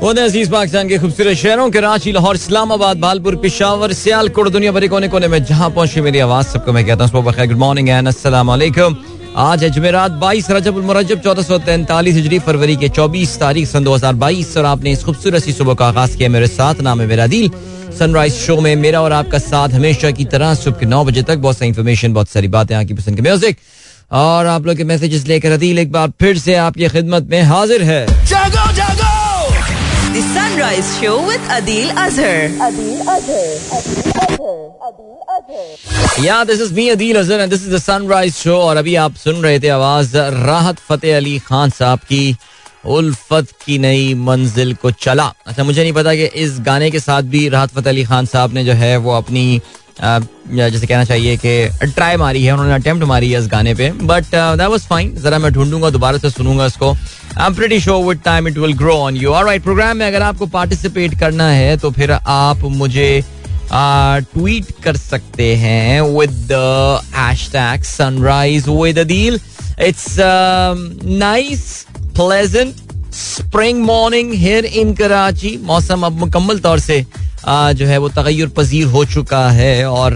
अज़ीज़ पाकिस्तान के खूबसूरत शहरों कराची लाहौर, इस्लामाबाद बालपुर पिशावर, सियालकोट, दुनिया भरी कोने कोने में जहाँ पहुँची मेरी आवाज़, सबको मैं कहता हूँ गुड मॉर्निंग एंड अस्सलाम आज है जुमेरात बाईस रजब मुरजब, चौदह सौ तैंतालीस हिजरी, फरवरी के चौबीस तारीख, सन दो हज़ार बाईस, और आपने इस खूबसूरत सी सुबह का आगाज़ किया मेरे साथ, नाम है मेरा दिल। सनराइज शो में मेरा और आपका साथ हमेशा की तरह, सुबह के नौ बजे तक बहुत सारी इन्फॉर्मेशन बहुत सारी बातें आपकी पसंद के म्यूज़िक और आप लोग के मैसेजेस लेकर अदील, एक बार फिर से आपकी खिदमत में हाजिर है। जागो जागो The Sunrise Show with Adil Azhar. Adil Azhar. Adil Azhar. Yeah, this is me Adil Azhar and this is the Sunrise Show और अभी आप सुन रहे थे आवाज़ राहत फतेह अली खान साहब की उल्फत की नई मंजिल को चला अच्छा मुझे नहीं पता कि इस गाने के साथ भी राहत फतेह अली खान साहब ने जो है वो अपनी जैसे कहना चाहिए कि ट्राई मारी है, उन्होंने अटेम्प्ट मारी है इस गाने पे बट दैट वाज फाइन जरा मैं ढूंढूँगा, दोबारा से सुनूँगा इसको। I am pretty sure with time it will grow on you alright programme में अगर आपको पार्टिसिपेट करना है तो फिर आप मुझे ट्वीट कर सकते हैं with the hashtag sunrise with it's nice pleasant spring morning here in Karachi. मौसम अब मुकम्मल तौर से जो है वो तगैर पजीर हो चुका है और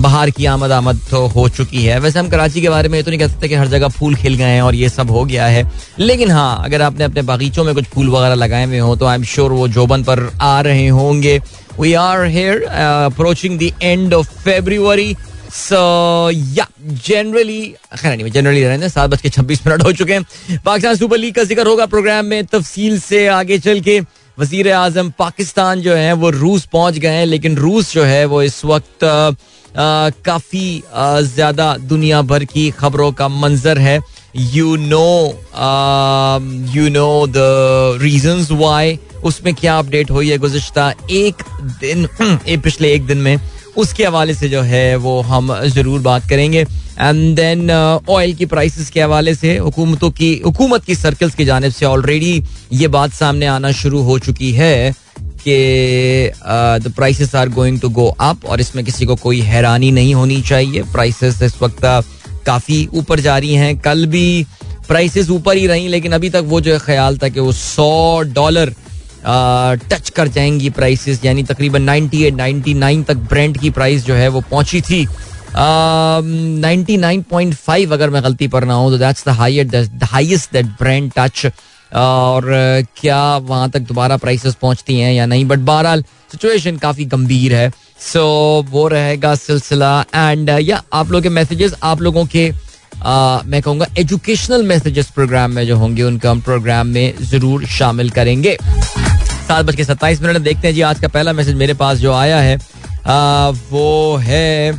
बाहर की आमद आमद तो हो चुकी है। वैसे हम कराची के बारे में तो नहीं कह सकते कि हर जगह फूल खिल गए हैं और ये सब हो गया है। लेकिन हाँ अगर आपने अपने बागीचों में कुछ फूल वगैरह लगाए हुए हो तो आई एम श्योर वो जोबन पर आ रहे होंगे। We are here approaching the end of February so yeah generally खैर नहीं जनरली रहने सात बज के छब्बीस मिनट हो चुके हैं। पाकिस्तान सुपर लीग का ज़िक्र होगा प्रोग्राम में, तफसील से आगे चल के। वज़ीर आज़म पाकिस्तान जो है, वो रूस पहुँच गए हैं, लेकिन रूस जो है, वो इस वक्त काफ़ी ज़्यादा दुनिया भर की खबरों का मंजर है। You know you know the reason why उसमें क्या अपडेट हुई है गुजश्ता एक दिन पिछले एक दिन में? उसके हवाले से जो है वो हम ज़रूर बात करेंगे। एंड देन ऑयल की प्राइसेस के हवाले से हुकूमतों की हुकूमत की सर्कल्स की जानब से ऑलरेडी ये बात सामने आना शुरू हो चुकी है कि the prices are going to go up और इसमें किसी को कोई हैरानी नहीं होनी चाहिए। प्राइसेस इस वक्त uh, काफ़ी ऊपर जा रही हैं। कल भी प्राइसेस ऊपर ही रहीं लेकिन अभी तक वो जो ख्याल था कि वो सौ डॉलर टच कर जाएँगी प्राइसेस यानी तकरीबन 98 99 तक ब्रांड की प्राइस जो है वो पहुँची थी। नाइन्टी नाइन पॉइंट फाइव अगर मैं गलती पर ना हूँ तो that's the highest that brand touch और क्या वहाँ तक दोबारा प्राइसेस पहुँचती हैं या नहीं? बट बहरहाल सिचुएशन काफ़ी गंभीर है। सो so, वो रहेगा सिलसिला। एंड या आप लोगों के मैसेजेस आप लोगों के मैं कहूँगा एजुकेशनल मैसेजेस प्रोग्राम में जो होंगे उनका हम प्रोग्राम में ज़रूर शामिल करेंगे। सात बज के सत्ताईस मिनट। देखते हैं जी आज का पहला मैसेज मेरे पास जो आया है आ, वो है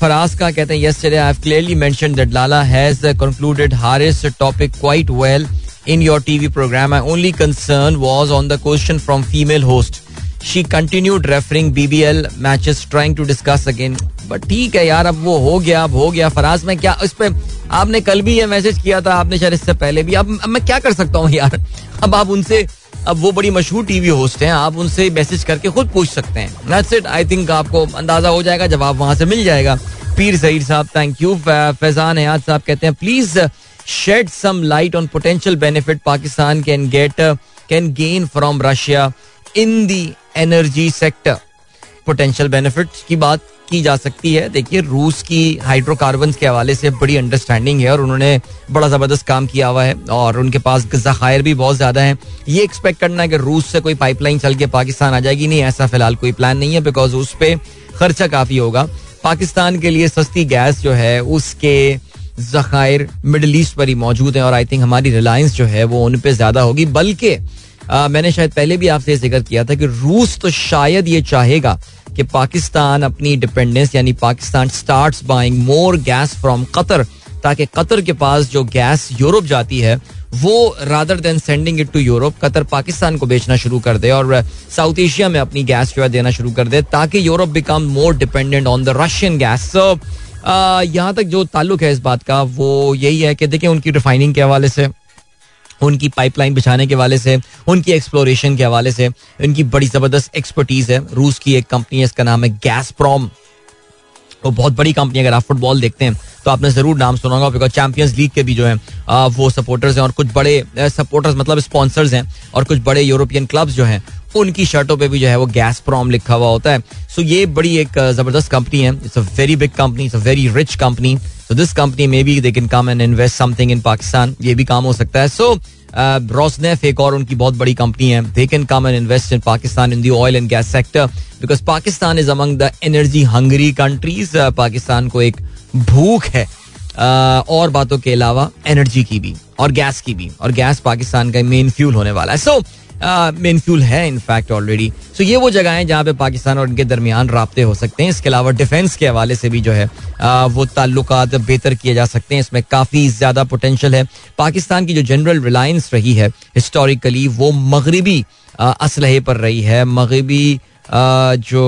फराज का कहते हैं yes I have clearly mention that Lala has concluded Haris topic quite well in your TV programme I only concern was on the question from female host she continued referring BBL matches trying to discuss again but ठीक है यार अब वो हो गया अब हो गया। फराज में क्या इस पे आपने कल भी ये मैसेज किया था आपने शायद इससे पहले भी। अब, अब मैं क्या कर सकता हूँ यार? अब आप उनसे अब वो बड़ी मशहूर टीवी होस्ट हैं आप उनसे मैसेज करके खुद पूछ सकते हैं। दैट्स इट आई थिंक आपको अंदाज़ा हो जाएगा जवाब वहाँ से मिल जाएगा। पीर सईद साहब थैंक यू फैजान हयात साहब कहते हैं please shed some light on potential benefit Pakistan can get can gain from Russia in the energy sector potential benefit की बात की जा सकती है। देखिए, रूस की हाइड्रोकार्बन के हवाले से बड़ी अंडरस्टैंडिंग है और उन्होंने बड़ा ज़बरदस्त काम किया हुआ है और उनके पास जखायर भी बहुत ज़्यादा है। ये एक्सपेक्ट करना है कि रूस से कोई पाइपलाइन चल के पाकिस्तान आ जाएगी। नहीं, ऐसा फ़िलहाल कोई प्लान नहीं है बिकॉज़ उस पर खर्चा काफ़ी होगा। पाकिस्तान के लिए सस्ती गैस जो है, उसके जखायर मिडल ईस्ट पर ही मौजूद है और आई थिंक हमारी रिलायंस जो है, वो उन पर ज़्यादा होगी। बल्कि मैंने शायद पहले भी आपसे ज़िक्र किया था कि रूस तो शायद ये चाहेगा कि पाकिस्तान अपनी डिपेंडेंस यानी Pakistan start buying more gas from Qatar ताकि कतर के पास जो गैस यूरोप जाती है, वो rather than sending it to Europe Qatar Pakistan को बेचना शुरू कर दे और साउथ एशिया में अपनी गैस जो है देना शुरू कर दे, ताकि Europe become more dependent on the Russian gas यहाँ तक जो ताल्लुक है इस बात का, वो यही है कि देखिए उनकी रिफाइनिंग के हवाले से उनकी पाइपलाइन बिछाने के हवाले से, उनकी एक्सप्लोरेशन के हवाले से, उनकी बड़ी ज़बरदस्त एक्सपर्टीज है। रूस की एक कंपनी है, इसका नाम है गैस प्रॉम वो बहुत बड़ी कंपनी अगर आप फुटबॉल देखते हैं तो आपने ज़रूर नाम सुना होगा। बिकॉज़ चैंपियंस लीग के भी जो है वो सपोर्टर्स हैं और कुछ बड़े सपोर्टर्स मतलब स्पॉन्सर्स हैं और कुछ बड़े यूरोपियन क्लब्स जो हैं, उनकी शर्टों पे भी जो है वो गैस प्रॉम लिखा हुआ होता है। सो ये बड़ी एक ज़बरदस्त कंपनी है। It's a very big company it's a very rich company so this company maybe they can come and invest something in Pakistan ये भी काम हो सकता है. सो रोसनेफ एक और उनकी बहुत बड़ी कंपनी है. They can come and invest in Pakistan in the oil and gas sector because Pakistan is among the energy hungry countries Pakistan को एक भूख है. और बातों के अलावा एनर्जी की भी और गैस की भी और गैस पाकिस्तान का मेन फ्यूल होने वाला है. सो मेन फ्यूल है इनफैक्ट ऑलरेडी सो ये वो जगह हैं जहाँ पे पाकिस्तान और इनके दरमियान रबते हो सकते हैं। इसके अलावा डिफेंस के हवाले से भी जो है आ, वो ताल्लुक बेहतर किए जा सकते हैं। इसमें काफ़ी ज़्यादा पोटेंशल है। पाकिस्तान की जो जनरल रिलायंस रही है हिस्टोरिकली वो मगरबी असलहे पर रही है। मगरबी जो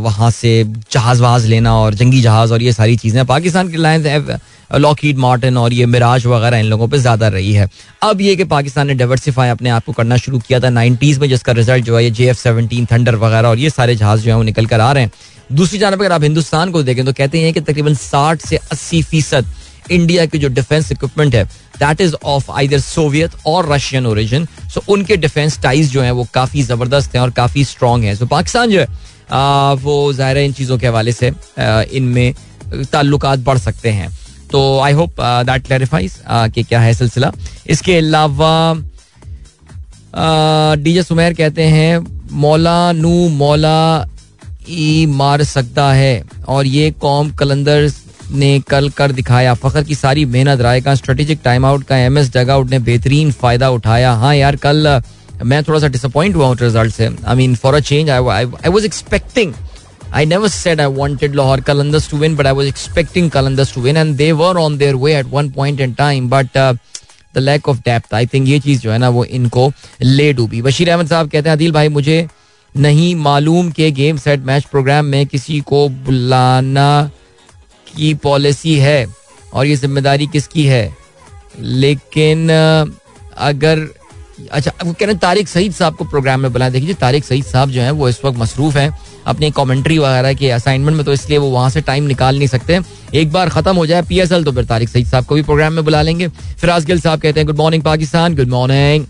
वहाँ से जहाज़ वहाज लेना और जंगी जहाज़ और ये सारी चीज़ें पाकिस्तान की रिलायंस लॉकीड मार्टिन और ये मिराज वगैरह इन लोगों पे ज़्यादा रही है। अब ये कि पाकिस्तान ने डाइवर्सिफाई अपने आप को करना शुरू किया था नाइन्टीज़ में, जिसका रिज़ल्ट जो है ये जे एफ़ सेवनटीन थंडर वगैरह और ये सारे जहाज़ जो है वो निकल कर आ रहे हैं। दूसरी जानब अगर आप हिंदुस्तान को देखें तो कहते हैं कि तकरीबन साठ से अस्सी फ़ीसद इंडिया की जो डिफेंस इक्विपमेंट है that is of either Soviet और रशियन ओरिजिन सो उनके डिफेंस टाइज जो है वो काफ़ी ज़बरदस्त हैं और काफ़ी स्ट्रॉन्ग है। सो पाकिस्तान जो है वो ज़ाहिर इन चीज़ों के हवाले से इनमें ताल्लुक बढ़ सकते हैं। तो आई होप दैट क्लैरिफाइज कि क्या है सिलसिला। इसके अलावा डीजे सुमेर कहते हैं, मौला नू मौला ई मार सकता है, और ये कौम कलंदर ने कल कर दिखाया। फखर की सारी मेहनत, राय का स्ट्रेटेजिक टाइम आउट का एम एस डगआउट ने बेहतरीन फ़ायदा उठाया। हाँ यार, कल, मैं थोड़ा सा डिसअपॉइंट हुआ हूँ रिज़ल्ट से। I mean for a change I was expecting I never said I wanted Lahore Qalandars to win, but I was expecting Qalandars to win, and they were on their way at one point in time. But uh, the lack of depth, I think ये चीज़ जो है ना वो इनको ले डूबी। बशीर अहमद साहब कहते हैं अदिल भाई मुझे नहीं मालूम के गेम सेट मैच प्रोग्राम में किसी को बुलाना की पॉलिसी है और ये ज़िम्मेदारी किसकी है? लेकिन अगर अच्छा वो कह रहे हैं तारिक सईद साहब को प्रोग्राम में बुलाया देखिए तारिक सईद साहब जो है वो इस वक्त मसरूफ हैं। अपनी कॉमेंट्री वगैरह के असाइनमेंट में तो इसलिए वो वहाँ से टाइम निकाल नहीं सकते। एक बार खत्म हो जाए पीएसएल तो फिर तारिक सईद साहब को भी प्रोग्राम में बुला लेंगे। फिराज गिल साहब कहते हैं good morning Pakistan good morning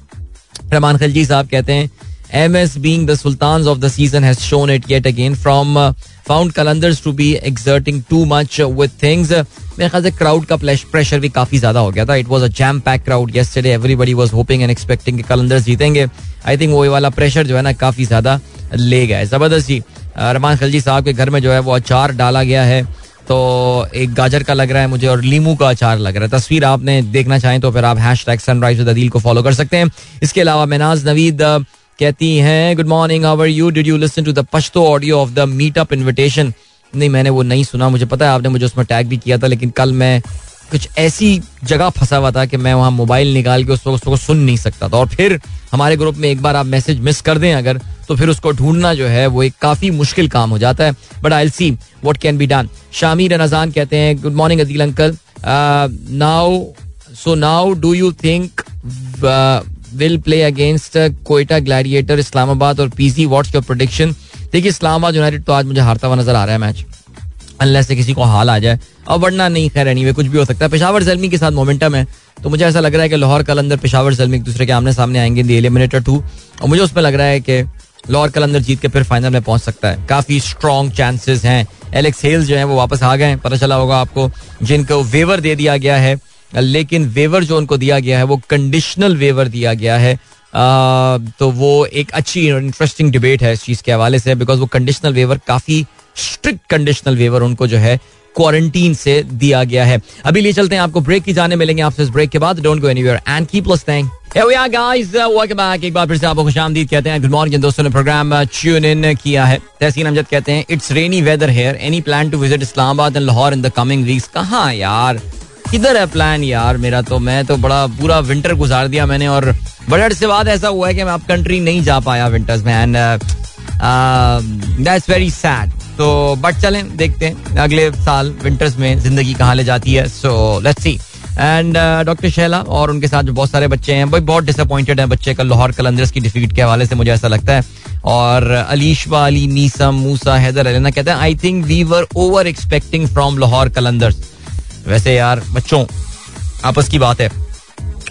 Rahman Khalji साहब कहते हैं M S being the sultan of the season has shown it yet again from found Qalandars to be exerting too much with things मेरे ख्याल से क्राउड का pressure भी काफ़ी ज़्यादा हो गया था। It was a jam packed crowd yesterday everybody was hoping and expecting Qalandars जीतेंगे। आई थिंक वो वाला प्रेशर जो है ना, काफ़ी ज़्यादा ले है। ज़बरदस्त। जी रमान खलजी साहब के घर में जो है वो अचार डाला गया है। तो एक गाजर का लग रहा है मुझे और लीमू का अचार लग रहा है। तस्वीर आपने देखना चाहें तो फिर आप हैश टैग सनराइज अदील को फॉलो कर सकते हैं। इसके अलावा मेनाज नवीद कहती हैं good morning our you did you listen to the Pashto audio of the meetup invitation नहीं, मैंने वो नहीं सुना। मुझे पता है आपने मुझे उसमें टैग भी किया था, लेकिन कल मैं कुछ ऐसी जगह फंसा हुआ था कि मैं वहाँ मोबाइल निकाल के उसको उसको सुन नहीं सकता था। और फिर हमारे ग्रुप में एक बार आप मैसेज मिस कर दें अगर तो फिर उसको ढूंढना जो है वो एक काफ़ी मुश्किल काम हो जाता है। But I see what can be done Shamir Najan कहते हैं good morning Adeel uncle. Now so now do you think will play against Quetta gladiator Islamabad और पीसी वॉट्स योर प्रोडिक्शन देखिए, इस्लामाबाद यूनाइटेड तो आज मुझे हारता हुआ नज़र आ रहा है मैच। अनलेस से किसी को हाल आ जाए। और वरना नहीं, खैर एनी कुछ भी हो सकता है। पेशावर जलमी के साथ मोमेंटम है। तो मुझे ऐसा लग रहा है कि लाहौर कल अंदर पेशावर जलमी एक दूसरे के आमने सामने आएँगे दी एलिमिनेटर टू और मुझे उसमें लग रहा है कि लाहौर कलंदर जीत के फिर फाइनल में पहुँच सकता है। काफ़ी स्ट्रॉन्ग चांसेस हैं। एलेक्स हेल्स जो है वो वापस आ गए पता चला होगा आपको जिनको वेवर दे दिया गया है। लेकिन वेवर जो उनको दिया गया है वो कंडीशनल वेवर दिया गया है। आ, तो वो एक अच्छी इंटरेस्टिंग डिबेट है इस चीज़ के हवाले से बिकॉज़ वो कंडीशनल वेवर काफ़ी स्ट्रिक्ट कंडीशनल वेवर उनको जो है क्वारंटीन से दिया गया है। अभी लिए चलते हैं, आपको ब्रेक की जाने मिलेंगे आपसे इस ब्रेक के बाद। Don't go anywhere and keep listening uh. एक बार फिर से आपको खुशामदीद कहते हैं। गुड मॉर्निंग दोस्तों, ने प्रोग्राम इन किया है। तहसीन अमजद कहते हैं it's rainy weather here any plan to visit Islamabad and Lahore in the coming weeks कहाँ यार? किधर है प्लान यार मेरा तो? मैं तो बड़ा पूरा विंटर गुजार दिया मैंने और बड़े अर्से बाद ऐसा हुआ है कि मैं अब कंट्री नहीं जा पाया विंटर्स में। एंड दैट्स वेरी सैड तो बट चलें, देखते हैं। अगले साल विंटर्स में ज़िंदगी कहाँ ले जाती है। So let's see and doctor Shaila और उनके साथ जो बहुत सारे बच्चे हैं, भाई बहुत डिसअपॉइंटेड हैं बच्चे कल लाहौर कलंदर्स की डिफीट के हवाले से, मुझे ऐसा लगता है। और अलीशवा, अली मीसम मूसा, हैदर अलीना कहते हैं I think we were over expecting from Lahore Qalandars. वैसे यार, बच्चों, आपस की बात है।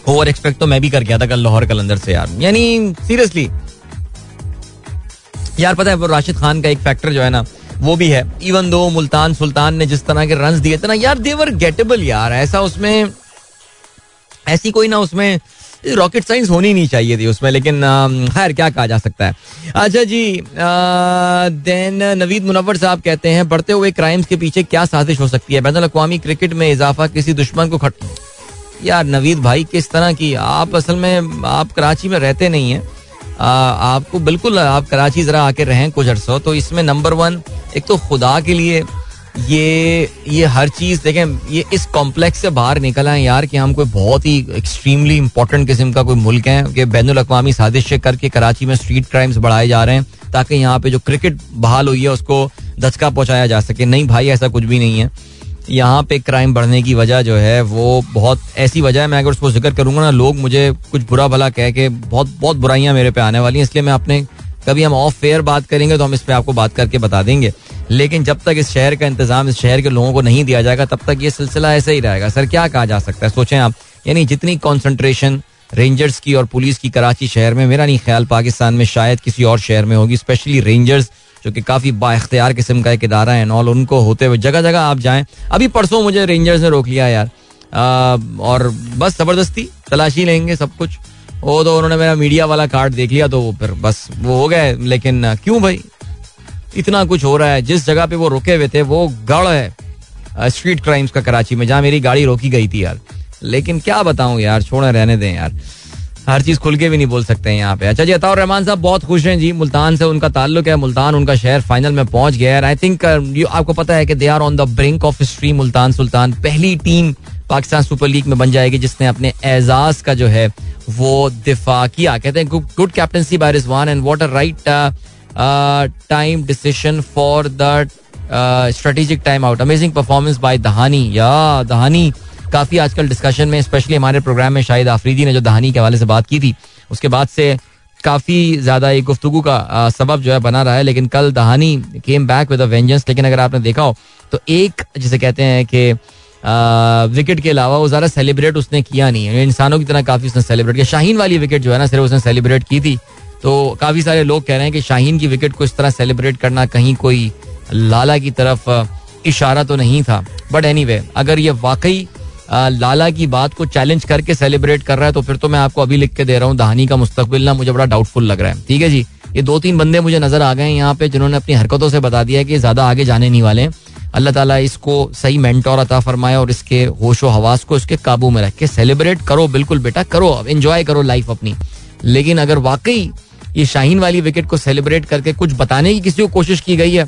ओवर एक्सपेक्ट तो मैं भी कर गया था कल लाहौर कलंदर से यार। यानी सीरियसली यार पता है, वो राशिद खान का एक फैक्टर जो है ना वो भी है। इवन दो मुल्तान सुल्तान ने जिस तरह के रन दिए थे ना, यार देवर गेटेबल यार। ऐसा उसमें, ऐसी कोई ना उसमें रॉकेट साइंस होनी नहीं चाहिए थी उसमें, लेकिन खैर, क्या कहा जा सकता है। अच्छा जी देन नवीद मुनवर साहब कहते हैं, बढ़ते हुए क्राइम्स के पीछे क्या साजिश हो सकती है? बैन अवी क्रिकेट में इजाफा किसी दुश्मन को खट यार, नवीद भाई, किस तरह की, आप असल में, आप कराची में रहते नहीं हैं। आपको बिल्कुल, आप कराची जरा आके रहें कुछ अर्सो तो इसमें नंबर वन एक तो खुदा के लिए ये ये हर चीज़ देखें, ये इस कॉम्प्लेक्स से बाहर निकल आए यार कि हम कोई बहुत ही एक्सट्रीमली इंपॉर्टेंट किस्म का कोई मुल्क है, कि बैन अवी साजिश करके कराची में स्ट्रीट क्राइम्स बढ़ाए जा रहे हैं, ताकि यहाँ पे जो क्रिकेट बहाल हुई है उसको दचका पहुँचाया जा सके। नहीं भाई, ऐसा कुछ भी नहीं है। यहाँ पे क्राइम बढ़ने की वजह जो है, वो बहुत ऐसी वजह है। मैं अगर उसको ज़िक्र करूँगा ना, लोग मुझे कुछ बुरा भला कह के बहुत बहुत बुराइयाँ मेरे पे आने वाली हैं। इसलिए मैं अपने, कभी हम ऑफ़ फेयर बात करेंगे तो हम इस पर आपको बात करके बता देंगे। लेकिन जब तक इस शहर का इंतज़ाम, इस शहर के लोगों को नहीं दिया जाएगा, तब तक ये सिलसिला ऐसे ही रहेगा। सर, क्या कहा जा सकता है? सोचें आप। यानी जितनी कॉन्सेंट्रेशन रेंजर्स की और पुलिस की कराची शहर में, मेरा नहीं ख्याल पाकिस्तान में शायद किसी और शहर में होगी स्पेशली रेंजर्स जो कि काफ़ी बाख्तियार किस्म का एक इदारा है, नॉल उनको होते हुए जगह जगह आप जाएँ। अभी परसों मुझे रेंजर्स ने रोक लिया यार। और बस ज़बरदस्ती तलाशी लेंगे सब कुछ। वो तो उन्होंने मेरा मीडिया वाला कार्ड देख लिया तो फिर बस वो हो गए, लेकिन क्यों भाई? इतना कुछ हो रहा है। जिस जगह पे वो रुके हुए थे, वो गढ़ है स्ट्रीट क्राइम्स का कराची में, जहाँ मेरी गाड़ी रोकी गई थी यार। लेकिन क्या बताऊँ यार, छोड़े, रहने दें यार। हर चीज़ खुल के भी नहीं बोल सकते हैं यहाँ पे। अच्छा जी अताउर रहमान साहब बहुत खुश हैं जी मुल्तान से उनका ताल्लुक है मुल्तान उनका शहर फाइनल में पहुँच गया है। आई थिंक uh, आपको पता है कि they are on the brink of history Multan Sultan. पहली टीम पाकिस्तान सुपर लीग में बन जाएगी जिसने अपने एजाज का जो है वो दिफा किया। कहते हैं good captaincy by Rizwan and what a right time decision for the strategic time out amazing performance by Dahani या दहानी काफ़ी आजकल डिस्कशन में स्पेशली हमारे प्रोग्राम में शाहिद आफरीदी ने जो दहानी के हवाले से बात की थी उसके बाद से काफ़ी ज़्यादा एक गुफ्तु का सबब जो है बना रहा है लेकिन कल Dahani came back with vengeance लेकिन अगर आपने देखा हो तो एक जिसे कहते हैं कि विकेट के अलावा वो ज़्यादा सेलिब्रेट उसने किया नहीं है। इंसानों की तरह काफ़ी उसने सेलिब्रेट किया। शाहीन वाली विकेट जो है ना सिर्फ़ उसने सेलिब्रेट की थी। तो काफ़ी सारे लोग कह रहे हैं कि शाहीन की विकेट को इस तरह सेलिब्रेट करना कहीं कोई लाला की तरफ़ इशारा तो नहीं था। बट एनी anyway, अगर ये वाकई लाला की बात को चैलेंज करके सेलिब्रेट कर रहा है तो फिर तो मैं आपको अभी लिख के दे रहा हूँ, दहानी का मुस्तकबिल ना मुझे बड़ा डाउटफुल लग रहा है। ठीक है जी? ये दो तीन बंदे मुझे नज़र आ गए हैं यहाँ पे, जिन्होंने अपनी हरकतों से बता दिया कि ज़्यादा आगे जाने नहीं वाले अल्लाह ताला इसको सही मेंटोर अता फरमाए और इसके होशो हवास को इसके काबू में रख। के सेलिब्रेट करो, बिल्कुल बेटा, करो एंजॉय करो लाइफ अपनी। लेकिन अगर वाकई ये शाहीन वाली विकेट को सेलिब्रेट करके कुछ बताने की किसी को कोशिश की गई है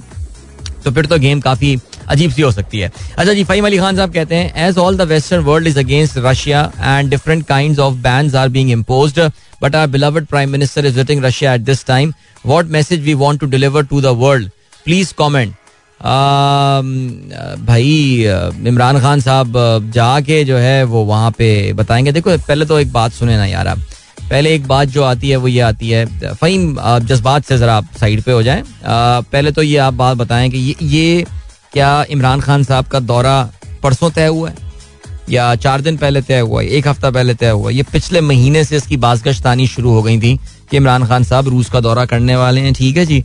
तो फिर तो गेम काफ़ी अजीब सी हो सकती है। अच्छा जी फहीम अली खान साहब कहते हैं as all the western world is against Russia and different kind of ban are being impose but are beloved prime minister is visiting Russia at this time what message we want to deliver to the world please comment भाई, इमरान खान साहब, जाके जो है वो वहाँ पे बताएँगे। देखो, पहले तो एक बात सुने ना यार आप। पहले एक बात जो आती है वो ये आती है। फहीम जज्बात से ज़रा आप साइड पे हो जाएँ। पहले तो ये आप बात बताएँ कि ये, ये क्या इमरान खान साहब का दौरा परसों तय हुआ है? या चार दिन पहले तय हुआ है? एक हफ़्ता पहले तय हुआ है? ये पिछले महीने से इसकी बाजगश्त आनी शुरू हो गई थी कि इमरान खान साहब रूस का दौरा करने वाले हैं ठीक है जी?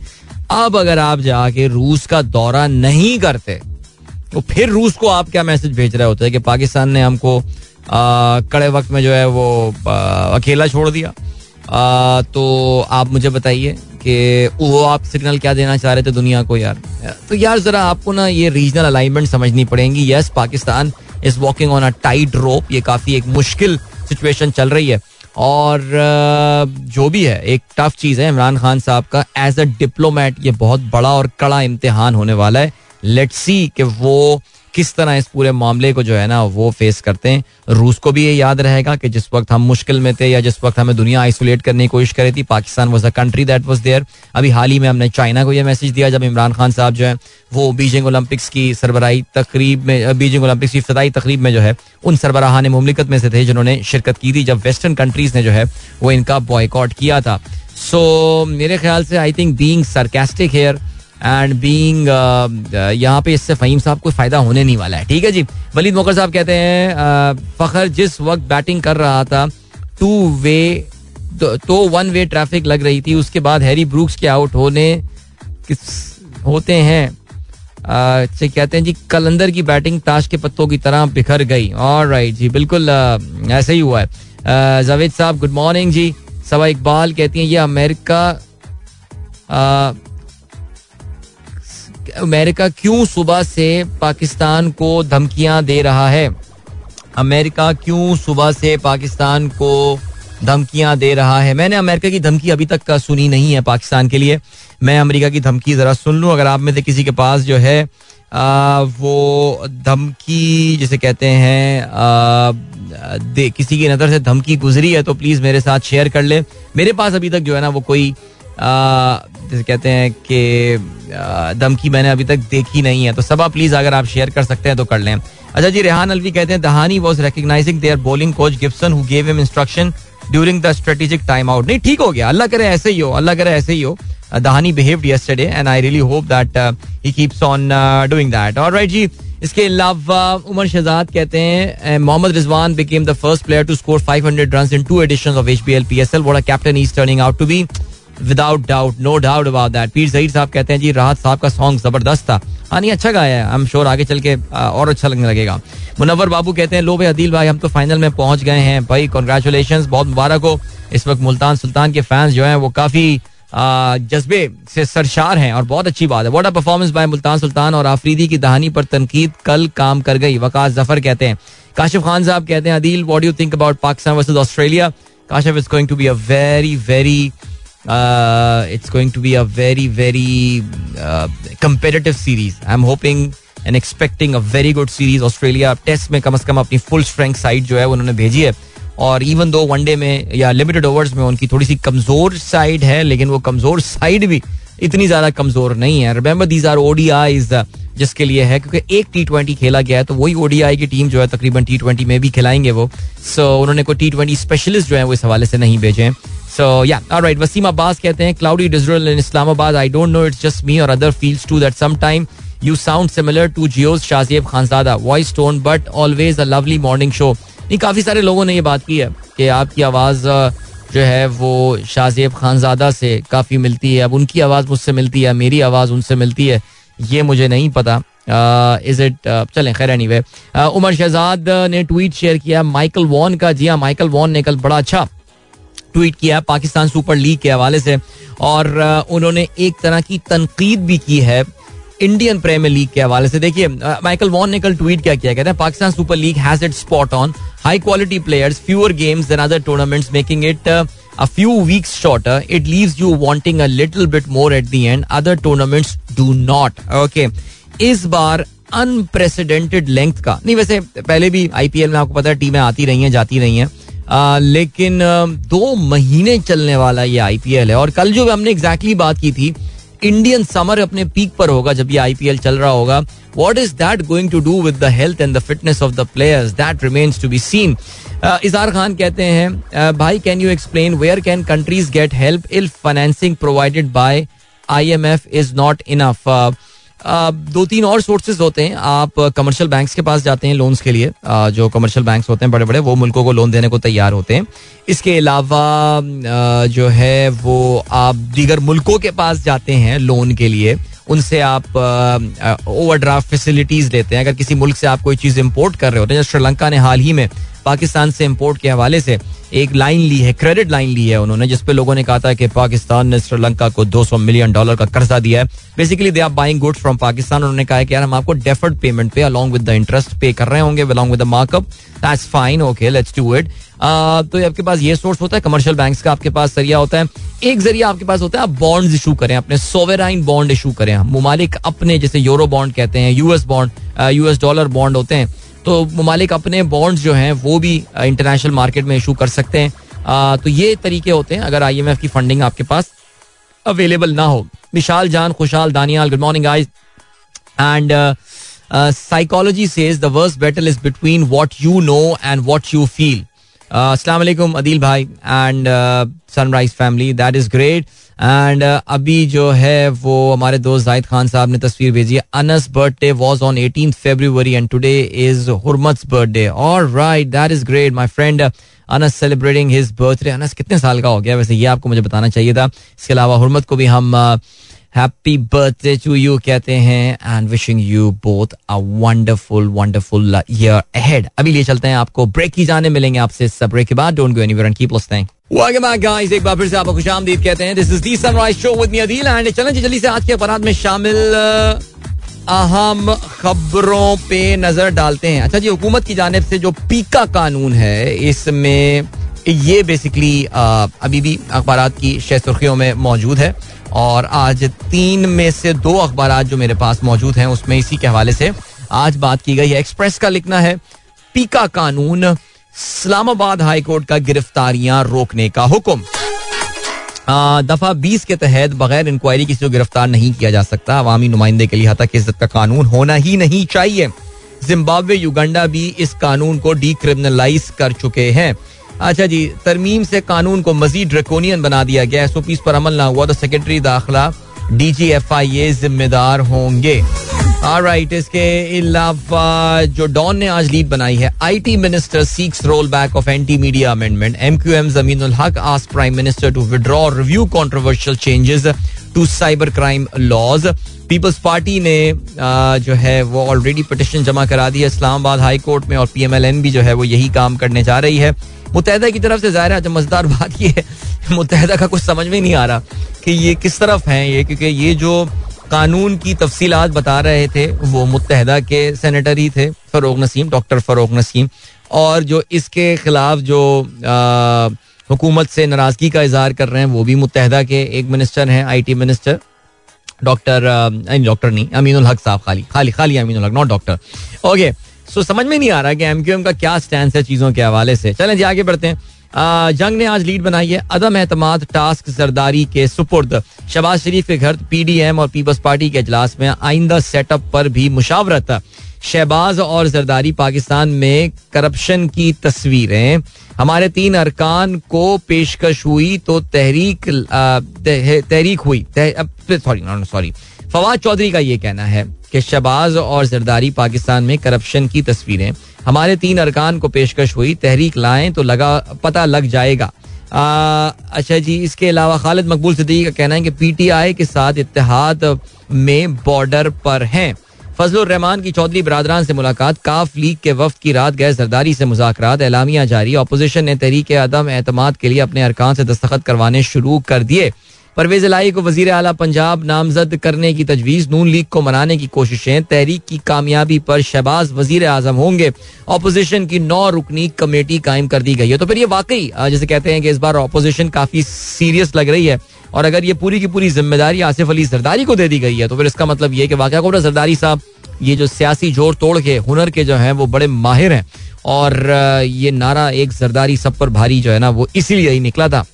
अब अगर आप जाके रूस का दौरा नहीं करते तो फिर रूस को आप क्या मैसेज भेज रहे होते हैं कि पाकिस्तान ने हमको कड़े वक्त में जो है वो अकेला छोड़ दिया। तो आप मुझे बताइए कि वो आप सिग्नल क्या देना चाह रहे थे दुनिया को यार? तो यार जरा आपको ना ये रीजनल अलाइनमेंट समझनी पड़ेगी। Yes Pakistan is walking on a tight rope ये काफ़ी एक मुश्किल सिचुएशन चल रही है। और जो भी है, एक टफ चीज़ है इमरान खान साहब का। एज अ डिप्लोमेट ये बहुत बड़ा और कड़ा इम्तिहान होने वाला है। लेट्स सी कि वो किस तरह इस पूरे मामले को जो है ना, वो फेस करते हैं। रूस को भी ये याद रहेगा कि जिस वक्त हम मुश्किल में थे या जिस वक्त हमें दुनिया आइसोलेट करने की कोशिश करी थी, Pakistan was a country that was there अभी हाल ही में हमने चाइना को यह मैसेज दिया जब इमरान खान साहब जो है, वो बीजिंग ओलंपिक्स की सरबराही तकरीब में बीजिंग ओलंपिक्स की इफ्ताई तकरीब में जो है, उन सरबराहान ममलिकत में से थे जिन्होंने शिरकत की थी जब वेस्टर्न कंट्रीज़ ने जो है, वो इनका बॉयकॉट किया था। सो मेरे ख्याल से I think being sarcastic here and being यहाँ पे इससे फहीम साहब को फ़ायदा होने नहीं वाला है। ठीक है जी? वलीद मोकर साहब कहते हैं फखर जिस वक्त बैटिंग कर रहा था टू वे तो वन वे ट्रैफ़िक लग रही थी। उसके बाद हैरी ब्रूक्स के आउट होने किस, होते हैं। से कहते हैं जी, कलंदर की बैटिंग ताश के पत्तों की तरह बिखर गई। और राइट जी, बिल्कुल ऐसा ही हुआ है। जावेद साहब गुड मॉर्निंग जी। सवा इकबाल कहती हैं, ये अमेरिका अमेरिका क्यों सुबह से पाकिस्तान को धमकियाँ दे रहा है? अमेरिका क्यों सुबह से पाकिस्तान को धमकियाँ दे रहा है? मैंने अमेरिका की धमकी अभी तक का सुनी नहीं है पाकिस्तान के लिए। मैं अमेरिका की धमकी जरा सुन लूँ। अगर आप में से किसी के पास जो है आ, वो धमकी जिसे कहते हैं किसी की नज़र से धमकी गुजरी है तो प्लीज़ मेरे साथ शेयर कर ले। मेरे पास अभी तक जो है ना वो कोई जैसे कहते हैं कि धमकी मैंने अभी तक देखी नहीं है। तो सबा प्लीज़ अगर आप शेयर कर सकते हैं तो कर लें। अच्छा जी, रेहान अलवी कहते हैं, Dahani was recognising their bowling coach Gibson who gave him instruction during the strategic time out नहीं, ठीक हो गया। अल्लाह करे ऐसे ही हो, अल्लाह करे ऐसे ही हो। Dahani behaved yesterday and I really hope that he keeps on doing that alright जी, इसके अलावा उमर शहजाद कहते हैं Mohammad Rizwan became the first player to score 500 runs in two editions of HPL PSL what a captain is turning out to be without doubt no doubt about that Pir Zaheer साहब कहते हैं, जी, राहत साहब का song ज़बरदस्त था। हाँ नहीं अच्छा गाया है। आई एम श्योर आगे चल के और अच्छा लगने लगेगा। मुनवर बाबू कहते हैं, लो भाई, अदील भाई, हम तो फाइनल में पहुँच गए हैं। भाई कॉन्ग्रेचुलेशन बहुत मुबारक हो। इस वक्त मुल्तान सुल्तान के फैंस जो हैं, वो काफ़ी जज्बे से सरशार हैं, और बहुत अच्छी बात है। What performance by Multan Sultan और आफरीदी की दहानी पर तनकीद कल काम कर गई, वकास ज़फ़र कहते हैं। काशिफ खान साहब कहते हैं, Adeel what you think about Pakistan versus Australia Kashif is going to be a very very it's going to be a very very competitive series I am hoping and expecting a very good series Australia test में कम अज कम अपनी full strength side जो है उन्होंने भेजी है और even though one day में या लिमिटेड ओवर्स में उनकी थोड़ी सी कमज़ोर साइड है लेकिन वो कमज़ोर साइड भी इतनी ज़्यादा कमज़ोर नहीं है। रिमेंबर दीज आर ओडीआईज जिसके लिए है क्योंकि एक टी ट्वेंटी खेला गया है तो वही ओडीआई की टीम जो है तकरीबन टी ट्वेंटी में भी खिलाएँगे वो। सो so, उन्होंने कोई टी ट्वेंटी स्पेशलिस्ट जो है वो इस हवाले से नहीं भेजे सो या राइट वसीम अब्बास कहते हैं cloudy drizzle in Islamabad I don't know it's just me or other feels to that some time you sound similar to Geo's Shahzeb Khanzada voice tone but always a lovely morning show नहीं काफ़ी सारे लोगों ने ये बात की है कि आपकी आवाज़ जो है वो शाहजेब खानजादा से काफ़ी मिलती है। अब उनकी आवाज़ मुझसे मिलती है, मेरी आवाज़ उनसे मिलती है, ये मुझे नहीं पता। इज़ इट चलें, खैर एनी वे उमर शहजाद ने ट्वीट शेयर किया माइकल वॉन का। जी हाँ माइकल वॉन ने कल बड़ा अच्छा ट्वीट किया पाकिस्तान सुपर लीग के हवाले से। और उन्होंने एक तरह की तनकीद भी की है इंडियन प्रीमियर लीग के हवाले से देखिए माइकल वॉन ने कल ट्वीट क्या किया? कहते हैं Pakistan Super League has it spot on high quality players fewer games than other tournaments making it a few weeks shorter. It leaves you wanting a little bit more at the end. Other tournaments do not. Okay. इस बार unprecedented length का। नहीं वैसे पहले भी IPL में आपको पता है टीमें आती रही हैं जाती रही हैं। आ, लेकिन दो महीने चलने वाला ये आईपीएल है। और कल जो हमने एग्जैक्टली exactly बात की थी इंडियन समर अपने पीक पर होगा जब ये आईपीएल चल रहा होगा। What is that going to do with the health and the fitness of the players that remains to be seen Izhar Khan कहते हैं uh, भाई can you explain where can countries get help ill financing provided by I M F is not enough दो तीन और sources होते हैं। आप commercial banks के पास जाते हैं लोन्स के लिए। जो कमर्शियल बैंक्स होते हैं बड़े बड़े वो मुल्कों को लोन देने को तैयार होते हैं। इसके अलावा जो है, वो आप दीगर मुल्कों के पास जाते हैं लोन के लिए। उनसे आप ओवरड्राफ्ट फैसिलिटीज़ लेते हैं। अगर किसी मुल्क से आप कोई चीज़ इंपोर्ट कर रहे होते हैं, जैसे श्रीलंका ने हाल ही में पाकिस्तान से इम्पोर्ट के हवाले से एक लाइन ली है, क्रेडिट लाइन ली है उन्होंने जिसपे लोगों ने कहा था कि पाकिस्तान ने श्रीलंका को 200 मिलियन डॉलर का कर्जा दिया है। Basically they are buying goods from Pakistan. उन्होंने कहा कि यार, हम आपको डेफर्ड पेमेंट पे along with the interest pay कर रहे होंगे along with the markup that's fine okay let's do it तो आपके पास ये सोर्स होता है कमर्शियल बैंक्स का आपके पास ज़रिया होता है। एक ज़रिया आपके पास होता है, आप बॉन्ड इशू करें, अपने सोवेराइन बॉन्ड इशू करें। ममालिक अपने, जैसे यूरो बॉन्ड कहते हैं US bond US dollar bond होते हैं। तो ममालिक अपने बॉन्ड्स जो हैं, वो भी इंटरनेशनल मार्केट में इशू कर सकते हैं। तो ये तरीके होते हैं, अगर आईएमएफ की फंडिंग आपके पास अवेलेबल ना हो। Vishal Jan Khushhal Daniyal good morning guys and psychology says the worst battle is between what you know and what you feel वालेकुम, अदील भाई and Sunrise family that is great and अभी जो है वो हमारे दोस्त जाहिद खान साहब ने तस्वीर भेजी है। Anas birthday was on eighteen February and today is Hurmat's birthday right that is great my friend Anas celebrating his birthday Anas, कितने साल का हो गया? वैसे ये आपको मुझे बताना चाहिए था। इसके अलावा हुरमत को भी हम हैप्पी बर्थडे टू यू कहते हैं and wishing you both a wonderful wonderful year ahead अभी लिए चलते हैं आपको ब्रेक की जाने, मिलेंगे आपसे इस ब्रेक के बाद। Don't go anywhere and keep listening welcome back guys एक बार फिर से आपको खुशामदीद कहते हैं। This is the Sunrise show with me Adeel and चलें जल्दी से आज के अपराध में शामिल अहम खबरों पे नज़र डालते हैं। अच्छा जी, हुकूमत की जानब से जो पीका कानून है, इसमें ये बेसिकली अभी भी अखबार की शह सुर्खियों में मौजूद है। और आज तीन में से दो अखबार जो मेरे पास मौजूद हैं, उसमें इसी के हवाले से आज बात की गई है। एक्सप्रेस का लिखना है, पीका कानून, इस्लामाबाद हाईकोर्ट का गिरफ्तारियाँ रोकने का हुक्म। दफ़ा 20 के तहत बगैर इंक्वायरी किसी को गिरफ़्तार नहीं किया जा सकता। अवामी नुमाइंदे के लिए हतक इज़्ज़त का कानून होना ही नहीं चाहिए। जिम्बाब्वे, युगंडा भी इस कानून को डी क्रिमिनलाइज कर चुके हैं। अच्छा जी, तरमीम से कानून को मजीद ड्रेकोनियन बना दिया गया। एस ओ पीस पर अमल ना हुआ तो सेक्रेटरी दाखिला डी जी एफ़ आई ए जिम्मेदार होंगे। राइट इसके अलावा जो डॉन ने आज लीड बनाई है IT minister seeks roll back of anti media amendment M Q M Zameen Haq ask prime minister to withdraw review controversial changes to cyber crime laws Peoples Party ने जो है, वो ऑलरेडी पिटिशन जमा करा दी है। Islamabad high court में और P M L PMLN भी जो है, वो यही काम करने जा रही है। मुतहदा की तरफ़ से ज़ाहिर है मज़ेदार बात ये है मुतहदा का कुछ समझ में नहीं आ रहा कि ये किस तरफ़ है ये, क्योंकि ये जो कानून की तफसीलात बता रहे थे, वो मुतहदा के सेनेटर ही थे, फरोग नसीम, डॉक्टर फरोग नसीम। और जो इसके खिलाफ जो हुकूमत से नाराज़गी का इजहार कर रहे हैं, वो भी मुतहदा के एक मिनिस्टर हैं, आईटी मिनिस्टर, डॉक्टर डॉक्टर नहीं अमीन हक साहब खाली खाली खाली अमीन हक नॉट डॉक्टर ओके सो समझ में नहीं आ रहा कि एमक्यूएम का क्या स्टैंड है चीज़ों के हवाले से। चलें जी, आगे बढ़ते हैं। जंग ने आज लीड बनाई है अदम एतमाद टास्क जरदारी के सुपुर्द। शबाज शरीफ के घर पीडीएम और पीपल्स पार्टी के अजलास में आइंदा सेटअप पर भी मुशावरत। शहबाज और जरदारी पाकिस्तान में करप्शन की तस्वीरें। हमारे तीन अरकान को पेशकश हुई तो तहरीक तहरीक हुई। सॉरी सॉरी फवाद चौधरी का ये कहना है। कि शबाज और जरदारी पाकिस्तान में करप्शन की तस्वीरें। हमारे तीन अरकान को पेशकश हुई, तहरीक लाएँ तो लगा, पता लग जाएगा। अच्छा जी, इसके अलावा खालिद मकबूल सिद्दीकी का कहना है कि पीटीआई के साथ इत्तेहाद में बॉर्डर पर हैं। फजल रहमान की चौधरी बरदरान से मुलाकात, काफ लीग के वफद की रात गए जरदारी से मुजाकर एलामिया जारी अपोजिशन ने तहरीक अदम एतमाद के लिए अपने अरकान से दस्तखत करवाने शुरू कर दिए। परवेज लाई को वज़ीर अला पंजाब नामजद करने की तजवीज नून लीग को मनाने की कोशिशें तहरीक की कामयाबी पर शहबाज वज़ीर आज़म होंगे। अपोजिशन की नौ रुकनी कमेटी कायम कर दी गई है। तो फिर ये वाकई जैसे कहते हैं कि इस बार अपोजिशन काफ़ी सीरियस लग रही है और अगर ये पूरी की पूरी ज़िम्मेदारी आसिफ अली सरदारी को दे दी गई है तो फिर इसका मतलब ये कि वाकई को सरदारी साहब ये जो सियासी ज़ोर तोड़ के हुनर के जो हैं वो बड़े माहिर हैं और ये नारा एक सरदारी सब पर भारी जो है ना वो इसीलिए ही निकला था।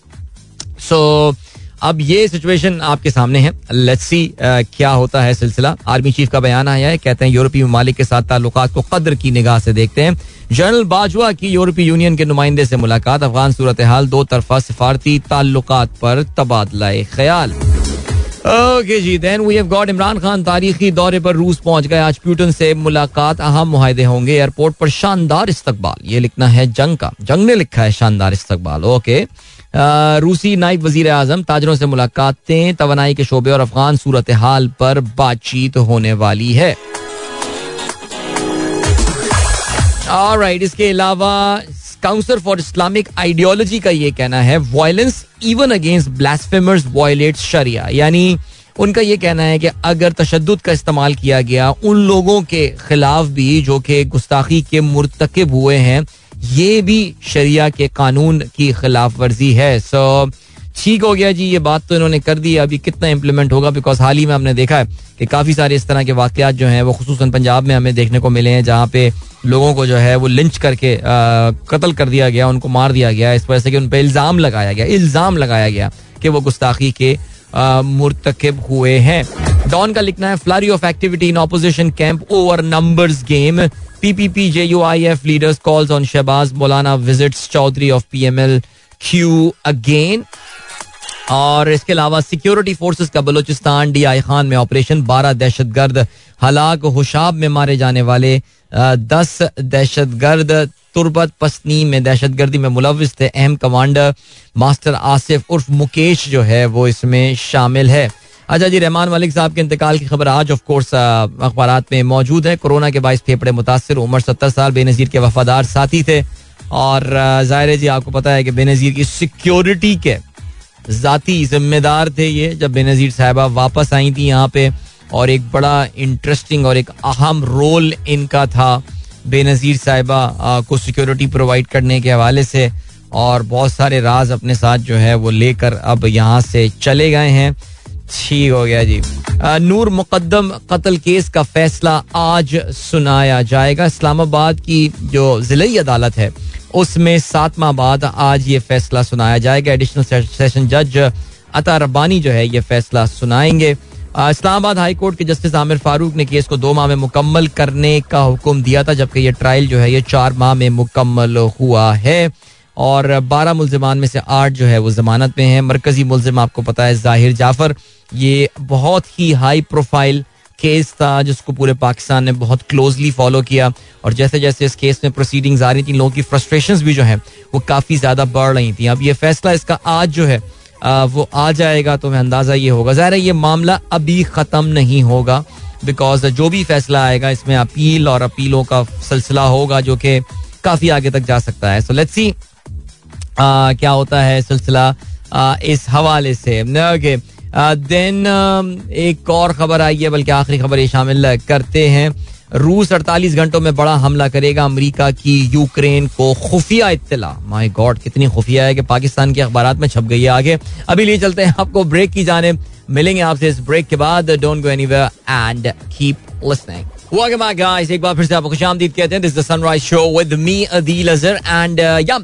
सो so, अब ये सिचुएशन आपके सामने है। लेट्स सी क्या होता है सिलसिला। आर्मी चीफ का बयान आया है। कहते हैं, यूरोपीय ममालिक के साथ ताल्लुकात को कदर की निगाह से देखते हैं। जनरल बाजवा की यूरोपीय यूनियन के नुमाइंदे से मुलाकात। अफगान सूरत हाल दो तरफा सिफारती ताल्लुकात पर तबादला ख्याल। Okay ji then we have got Imran Khan तारीखी दौरे पर रूस पहुँच गए। आज प्यूटन से मुलाकात, अहम मुहिदे होंगे एयरपोर्ट पर शानदार इस्तकबाल। ये लिखना है जंग का। जंग ने लिखा है शानदार इस्तकबाल। ओके रूसी नायब वज़ीर आज़म ताजरों से मुलाकातें तोानाई के शोबे और अफगान सूरत हाल पर बातचीत होने वाली है। राइट इसके अलावा काउंसिल फॉर इस्लामिक आइडियोलॉजी का ये कहना है violence even against blasphemers violate शरिया यानी उनका ये कहना है कि अगर तशद का इस्तेमाल किया गया, उन लोगों के खिलाफ भी, जो कि गुस्ताखी के मुरतकब हुए हैं ये भी शरिया के कानून की खिलाफ वर्जी है। सो so, ठीक हो गया जी ये बात तो इन्होंने कर दी। अभी कितना इम्प्लीमेंट होगा? बिकॉज़ हाल ही में हमने देखा है कि काफ़ी सारे इस तरह के वाकत जो हैं वो खसूस पंजाब में हमें देखने को मिले हैं जहाँ पे लोगों को जो है वो लिंच करके कत्ल कर दिया गया उनको मार दिया गया। इस वजह से कि उन पर इल्ज़ाम लगाया गया इल्ज़ाम लगाया गया कि वो गुस्ताखी के मुरतकब हुए हैं। डॉन का लिखना है flurry of activity in opposition camp over numbers game PPP J U I F leaders calls on Shahbaz Maulana visits Chaudhry of PML Q again और इसके अलावा सिक्योरिटी फोर्सेस का बलूचिस्तान डी आई खान में ऑपरेशन बारह दहशत गर्द हलाक, होशाब में मारे जाने वाले दस दहशत गर्द तुरबत पसनी में दहशत गर्दी में मुलविस थे। अहम कमांडर मास्टर आसिफ उर्फ़ मुकेश जो है, वो इसमें शामिल है। अच्छा जी, रहमान मलिक साहब के इंतकाल की खबर आज ऑफ़ कोर्स अखबार में मौजूद है। कोरोना के बायस फेफड़े मुतासर, उम्र सत्तर साल, बेनजीर के वफादार साथी थे। और ज़ाहिर जी, आपको पता है कि बेनजीर की सिक्योरिटी के जाती जिम्मेदार थे ये, जब बेनजीर साहबा वापस आई थी यहाँ पे। और एक बड़ा इंटरेस्टिंग और एक अहम रोल इनका था बेनजीर साहिबा को सिक्योरिटी प्रोवाइड करने के हवाले से। और बहुत सारे राज अपने साथ जो है, वो लेकर अब यहाँ से चले गए हैं। ठीक हो गया जी। नूर मुकदम कत्ल केस का फैसला आज सुनाया जाएगा। इस्लामाबाद की जो ज़िले अदालत है, उसमें सात माह बाद आज ये फैसला सुनाया जाएगा। एडिशनल सेशन जज अता रब्बानी जो है, ये फैसला सुनाएँगे। इस्लामाबाद हाई कोर्ट के जस्टिस आमिर फारूक ने केस को दो माह में मुकम्मल करने का हुक्म दिया था, जबकि ये ट्रायल जो है, ये चार माह में मुकम्मल हुआ है। और बारह मुलजमान में से आठ जो है वो जमानत में है। मरकजी मुलजिम, आपको पता है, ज़ाहिर जाफ़र, ये बहुत ही हाई प्रोफ़ाइल केस था जिसको पूरे पाकिस्तान ने बहुत क्लोजली फॉलो किया। और जैसे जैसे इस केस में प्रोसीडिंग्स आ रही थी, लोगों की फ्रस्ट्रेशन भी जो है, वो काफ़ी ज़्यादा बढ़ रही थी। अब ये फैसला इसका आज जो है वो आ जाएगा तो हमें अंदाज़ा ये होगा। ज़ाहिर ये मामला अभी ख़त्म नहीं होगा बिकॉज़ जो भी फैसला आएगा, इसमें अपील और अपीलों का सिलसिला होगा, जो कि काफ़ी आगे तक जा सकता है। सो लेट्स सी क्या होता है सिलसिला इस हवाले से। ओके देन एक और खबर आई है, बल्कि आखिरी खबर ये शामिल करते हैं। रूस 48 घंटों में बड़ा हमला करेगा अमेरिका की यूक्रेन को खुफिया इत्तला। माय गॉड कितनी खुफिया है कि पाकिस्तान के अखबार में छप गई है आगे। अभी लिए चलते हैं आपको ब्रेक की जाने। मिलेंगे आपसे इस ब्रेक के बाद। Don't go anywhere and keep listening Welcome back, guys. एक बार फिर से आपको खुशामदीद कहते हैं। This the Sunrise show with me Adeel Azhar and या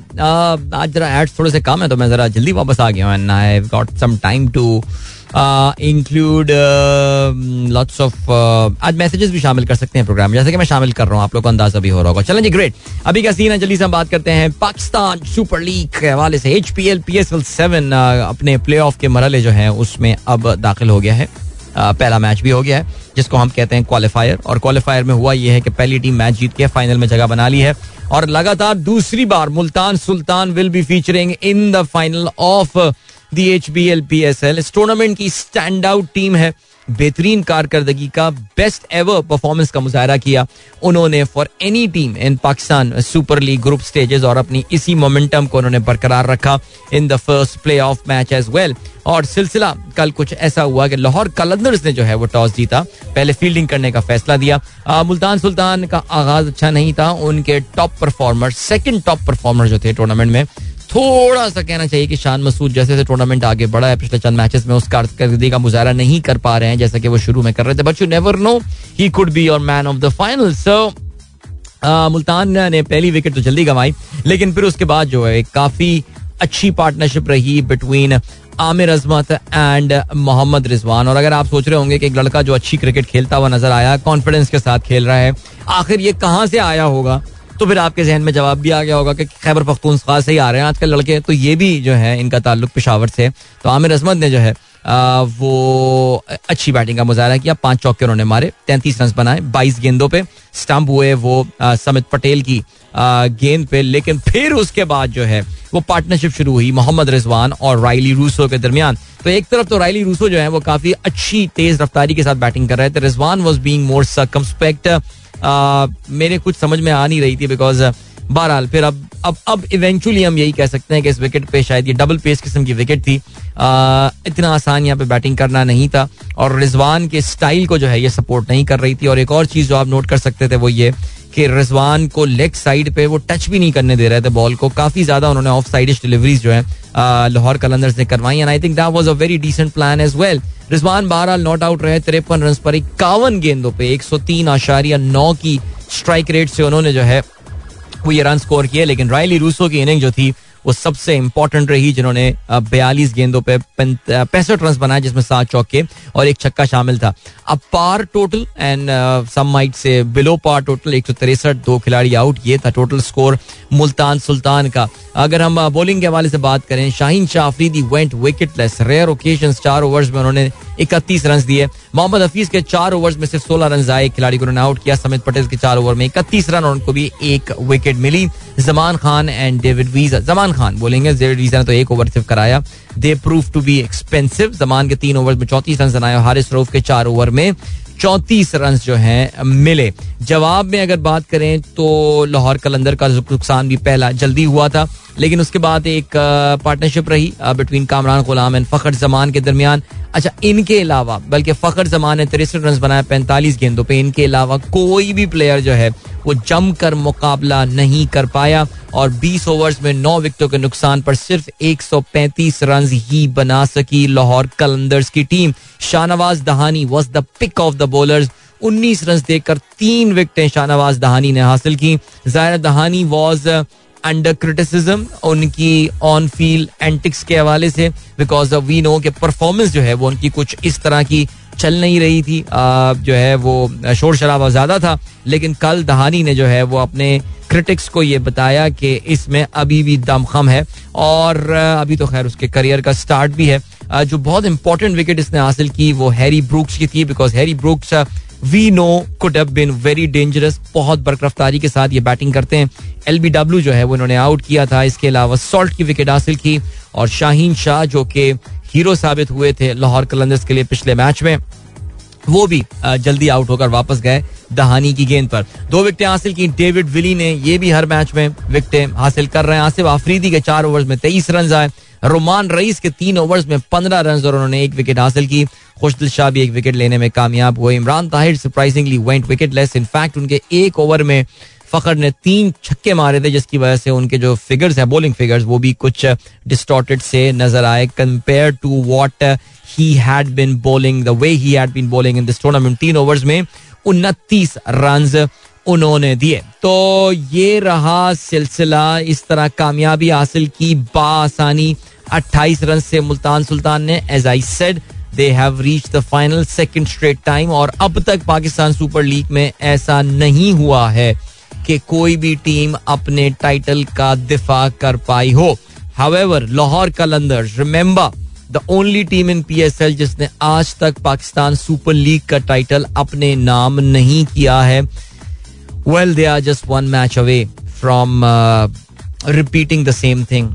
आज जरा एड्स थोड़े से कम है तो मैं जरा जल्दी वापस आ गया हूँ। And I have got some time to include lots of आज मैसेजेस भी शामिल कर सकते हैं प्रोग्राम जैसे कि मैं शामिल कर रहा हूँ आप लोग को अंदाज़ा भी हो रहा होगा। चलें जी ग्रेट अभी का सीन है जल्दी से हम बात करते हैं। पाकिस्तान सुपर लीग के हवाले से H P L P S L seven अपने प्ले ऑफ़ के मरले जो है उसमें अब दाखिल हो गया है। पहला मैच भी हो गया है, जिसको हम कहते हैं क्वालिफायर और क्वालिफायर में हुआ यह है कि पहली टीम मैच जीत के फाइनल में जगह बना ली है। और लगातार दूसरी बार Multan Sultan will be featuring in the final of the H B L P S L इस टूर्नामेंट की स्टैंड आउट टीम है। बेहतरीन कारकर्दगी का बेस्ट एवर परफॉर्मेंस का मुजाहरा किया। उन्होंने for any team in Pakistan Super League group stages और अपनी इसी मोमेंटम को उन्होंने बरकरार रखा in the first play off match as well और सिलसिला कल कुछ ऐसा हुआ कि लाहौर कलंदर्स ने जो है वो टॉस जीता। पहले फील्डिंग करने का फैसला दिया। आ, मुल्तान सुल्तान का आगाज़ अच्छा नहीं था। उनके top performer second top performer जो थे टूर्नामेंट में थोड़ा सा कहना चाहिए कि शान मसूद जैसे जैसे टूर्नामेंट आगे बढ़ा है, पिछले चंद मैचेस में उस कारकर्दगी का मुजाहरा नहीं कर पा रहे हैं, जैसा कि वो शुरू में कर रहे थे but you never know he could be your man of the final so Multan ने पहली विकेट तो जल्दी गंवाई, लेकिन फिर उसके बाद जो है काफ़ी अच्छी पार्टनरशिप रही बिटवीन आमिर अजमत एंड मोहम्मद रिजवान। और अगर आप सोच रहे होंगे कि एक लड़का जो अच्छी क्रिकेट खेलता हुआ नज़र आया कॉन्फिडेंस के साथ खेल रहा है, आखिर ये कहाँ से आया होगा? तो फिर आपके जहन में जवाब भी आ गया होगा कि खैबर पख्तूनख्वा से ही आ रहे हैं आजकल लड़के। तो ये भी जो है इनका ताल्लुक पिशावर से तो आमिर अजमत ने जो है आ, वो अच्छी बैटिंग का मुजाहरा किया। पाँच चौके उन्होंने मारे तैंतीस रन बनाए बाईस गेंदों पे स्टंप हुए वो समित पटेल की गेंद पे। लेकिन फिर उसके बाद जो है वो पार्टनरशिप शुरू हुई मोहम्मद रिजवान और राइली रूसो के दरमियान। तो एक तरफ़ तो राइली रूसो जो है वो काफ़ी अच्छी तेज रफ्तारी के साथ बैटिंग कर रहे थे। Rizwan was being more circumspect मेरे कुछ समझ में आ नहीं रही थी बिकॉज़ बहरहाल फिर अब अब अब इवेंचुअली हम यही कह सकते हैं कि इस विकेट पे शायद ये डबल पेस किस्म की विकेट थी। आ, इतना आसान यहाँ पे बैटिंग करना नहीं था और रिजवान के स्टाइल को जो है ये सपोर्ट नहीं कर रही थी। और एक और चीज़ जो आप नोट कर सकते थे वो ये कि रिजवान को लेग साइड पे वो टच भी नहीं करने दे रहे थे बॉल को। काफ़ी ज़्यादा उन्होंने ऑफ़ साइडिश डिलीवरीज जो है लाहौर कलंदर्स ने करवाई। And I think that was a very decent plan as well Rizwan बहरहाल नॉट आउट रहे तिरपन रन पर इक्यावन गेंदों पे एक सौ तीन आशारिया नौ की स्ट्राइक रेट से उन्होंने जो है ये रन स्कोर किए, लेकिन रायली रूसो की इनिंग जो थी, वो सबसे इंपॉर्टेंट रही, जिन्होंने बयालीस गेंदों पे पैंसठ रन बनाए, जिसमें सात चौके और एक छक्का शामिल था। अब par total and some might say below par total एक दो खिलाड़ी आउट ये था टोटल स्कोर मुल्तान सुल्तान का। अगर हम बॉलिंग के हवाले से बात करें, Shaheen Shah Afridi went wicketless rare occasion चार ओवर्स में उन्होंने इकतीस रन दिए। मोहम्मद हफीज के चार ओवर में सिर्फ़ सोलह रन आए खिलाड़ी को उन्होंने आउट किया। समित पटेल के चार ओवर में इकतीस रन और उनको भी एक wicket milli. Zaman Khan and David Wiese Zaman Khan बोलेंगे डेविड वीज़ा ने तो एक ओवर सिर्फ़ कराया। They prove to be expensive Zaman के तीन ओवर में चौतीस रन बनाए हारिस रऊफ के चार ओवर में चौतीस रन जो हैं, मिले। जवाब में अगर बात करें तो लाहौर कलंदर का नुकसान भी पहला जल्दी हुआ था। लेकिन उसके बाद एक पार्टनरशिप रही बिटवीन कामरान, गुलाम एंड फखर जमान के दरमियान। अच्छा इनके अलावा, बल्कि फखर जमान ने तिरसठ रन बनाए, पैंतालीस गेंदों पे इनके अलावा कोई भी प्लेयर जो है, वो जमकर मुकाबला नहीं कर पाया और 20 ओवर्स में 9 विकेटों के नुकसान पर सिर्फ़ 135 रन ही बना सकी लाहौर कलंदर्स की team. Shahnawaz Dahani was the pick of the bowlers 19 run देकर तीन विकेटें शाहनवाज दहानी ने हासिल की। ज़ाहिर दहानी वॉज़ अंडर क्रिटिसिज्म उनकी ऑन फ़ील्ड एंटिक्स के हवाले से बिकॉज़ वी नो के परफॉर्मेंस जो है वो उनकी कुछ इस तरह की चल नहीं रही थी। आ, जो है वो शोर शराबा ज़्यादा था लेकिन कल दहानी ने जो है वो अपने क्रिटिक्स को ये बताया कि इसमें अभी भी दमखम है और अभी तो खैर उसके करियर का स्टार्ट भी है। जो बहुत इंपॉर्टेंट विकेट इसने हासिल की वो हैरी ब्रूक्स की थी because Harry Brooks we know could have been very dangerous बहुत बरकरफ्तारी के साथ ये बैटिंग करते हैं। एल बी डब्ल्यू जो है, वो इन्होंने आउट किया था। इसके अलावा सॉल्ट की विकेट हासिल की और शाहीन शाह जो कि हीरो साबित हुए थे लाहौर कलंदर्स के लिए पिछले मैच में, वो भी जल्दी आउट होकर वापस गए दहानी की गेंद पर। दो विकेटें हासिल की। डेविड विली ने ये भी हर मैच में विकेटें हासिल कर रहे हैं। आसिफ आफरीदी के चार ओवर में तेईस रन आए। रोमान रईस के तीन ओवर्स में पंद्रह रन और उन्होंने एक विकेट हासिल की। खुशदिल शाह भी एक विकेट लेने में कामयाब हुए। Imran Tahir surprisingly went wicketless in fact उनके एक ओवर में फखर ने तीन छक्के मारे थे, जिसकी वजह से उनके जो फिगर्स हैं बॉलिंग फिगर्स वो भी कुछ डिस्टॉर्टेड से नज़र आए। Compare to what he had been bowling the way he had been bowling in this tournament तीन ओवर्स में उनतीस रन उन्होंने दिए। तो ये रहा सिलसिला, इस तरह कामयाबी हासिल की। बासानी 28 रन से मुल्तान सुल्तान ने as I said they have reach the final second straight time और अब तक पाकिस्तान सुपर लीग में ऐसा नहीं हुआ है कि कोई भी टीम अपने टाइटल का दिफा कर पाई हो। However Lahore Qalandars remember the only team in P S L जिसने आज तक पाकिस्तान सुपर लीग का टाइटल अपने नाम नहीं किया है। Well they are just one match away from repeating the same thing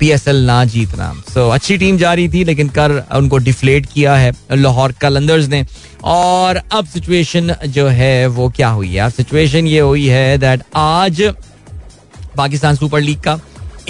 P S L ना जीतना सो so, अच्छी टीम जा रही थी लेकिन कर उनको डिफ्लेट किया है लाहौर कलंदर्स ने। और अब सिचुएशन जो है वो क्या हुई है? अब सिचुएशन ये हुई है दैट आज पाकिस्तान सुपर लीग का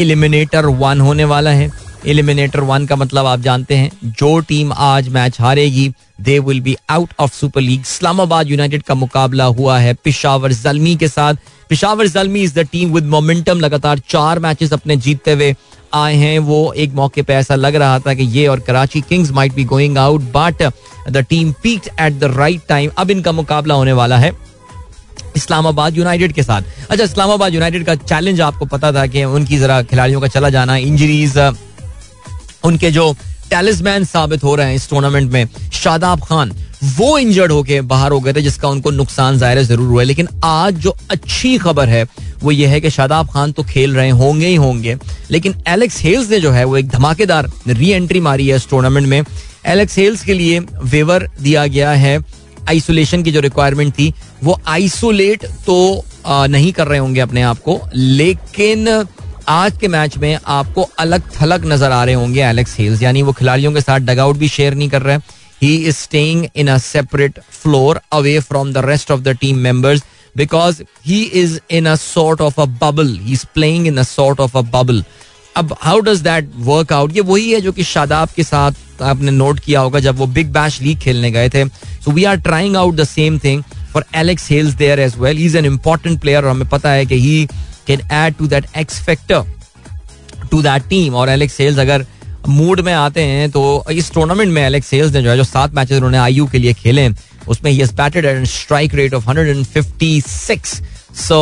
एलिमिनेटर वन होने वाला है। एलिमिनेटर वन का मतलब आप जानते हैं, जो टीम आज match हारेगी they will be out of Super League Islamabad United का मुकाबला हुआ है पिशावर जलमी के साथ। Peshawar Zalmi is the team with momentum लगातार चार मैचेस अपने जीतते हुए आए हैं। वो एक मौके पे ऐसा लग रहा था कि ये और Karachi Kings might be going out but the team peaked at the right time अब इनका मुकाबला होने वाला है इस्लामाबाद यूनाइटेड के साथ। अच्छा इस्लामाबाद यूनाइटेड का चैलेंज आपको पता था कि उनकी जरा खिलाड़ियों का चला जाना इंजरीज उनके जो टैलिसमैन साबित हो रहे हैं इस टूर्नामेंट में, शादाब खान, वो इंजर्ड होके बाहर हो गए थे, जिसका उनको नुकसान ज़ाहिर ज़रूर हुआ है। लेकिन आज जो अच्छी खबर है, वो ये है कि शादाब खान तो खेल रहे होंगे ही होंगे। लेकिन एलेक्स हेल्स ने जो है, वो एक धमाकेदार री एंट्री मारी है इस टूर्नामेंट में। एलेक्स हेल्स के लिए वेवर दिया गया है। आइसोलेशन की जो रिक्वायरमेंट थी, वो आइसोलेट तो नहीं कर रहे होंगे अपने आप को। लेकिन आज के मैच में आपको अलग थलग नज़र आ रहे होंगे एलेक्स हेल्स यानी वो खिलाड़ियों के साथ डगआउट भी शेयर नहीं कर रहे। He is staying in a separate floor away from the rest of the team members because he is in a sort of a bubble he is playing in a sort of a bubble अब how does that work out ये वही है जो कि शादाब के साथ आपने note किया होगा जब वो बिग बैश लीग खेलने गए थे। So we are trying out the same thing for Alex Hales there as well is an important player और हमें पता है कि he can add to that X factor to that team और Alex Hales अगर मूड में आते हैं तो इस टूर्नामेंट में एलेक्स सेल्स ने जो है, जो सात मैचेस उन्होंने आईयू के लिए खेले उसमें he batted at strike rate of 156 so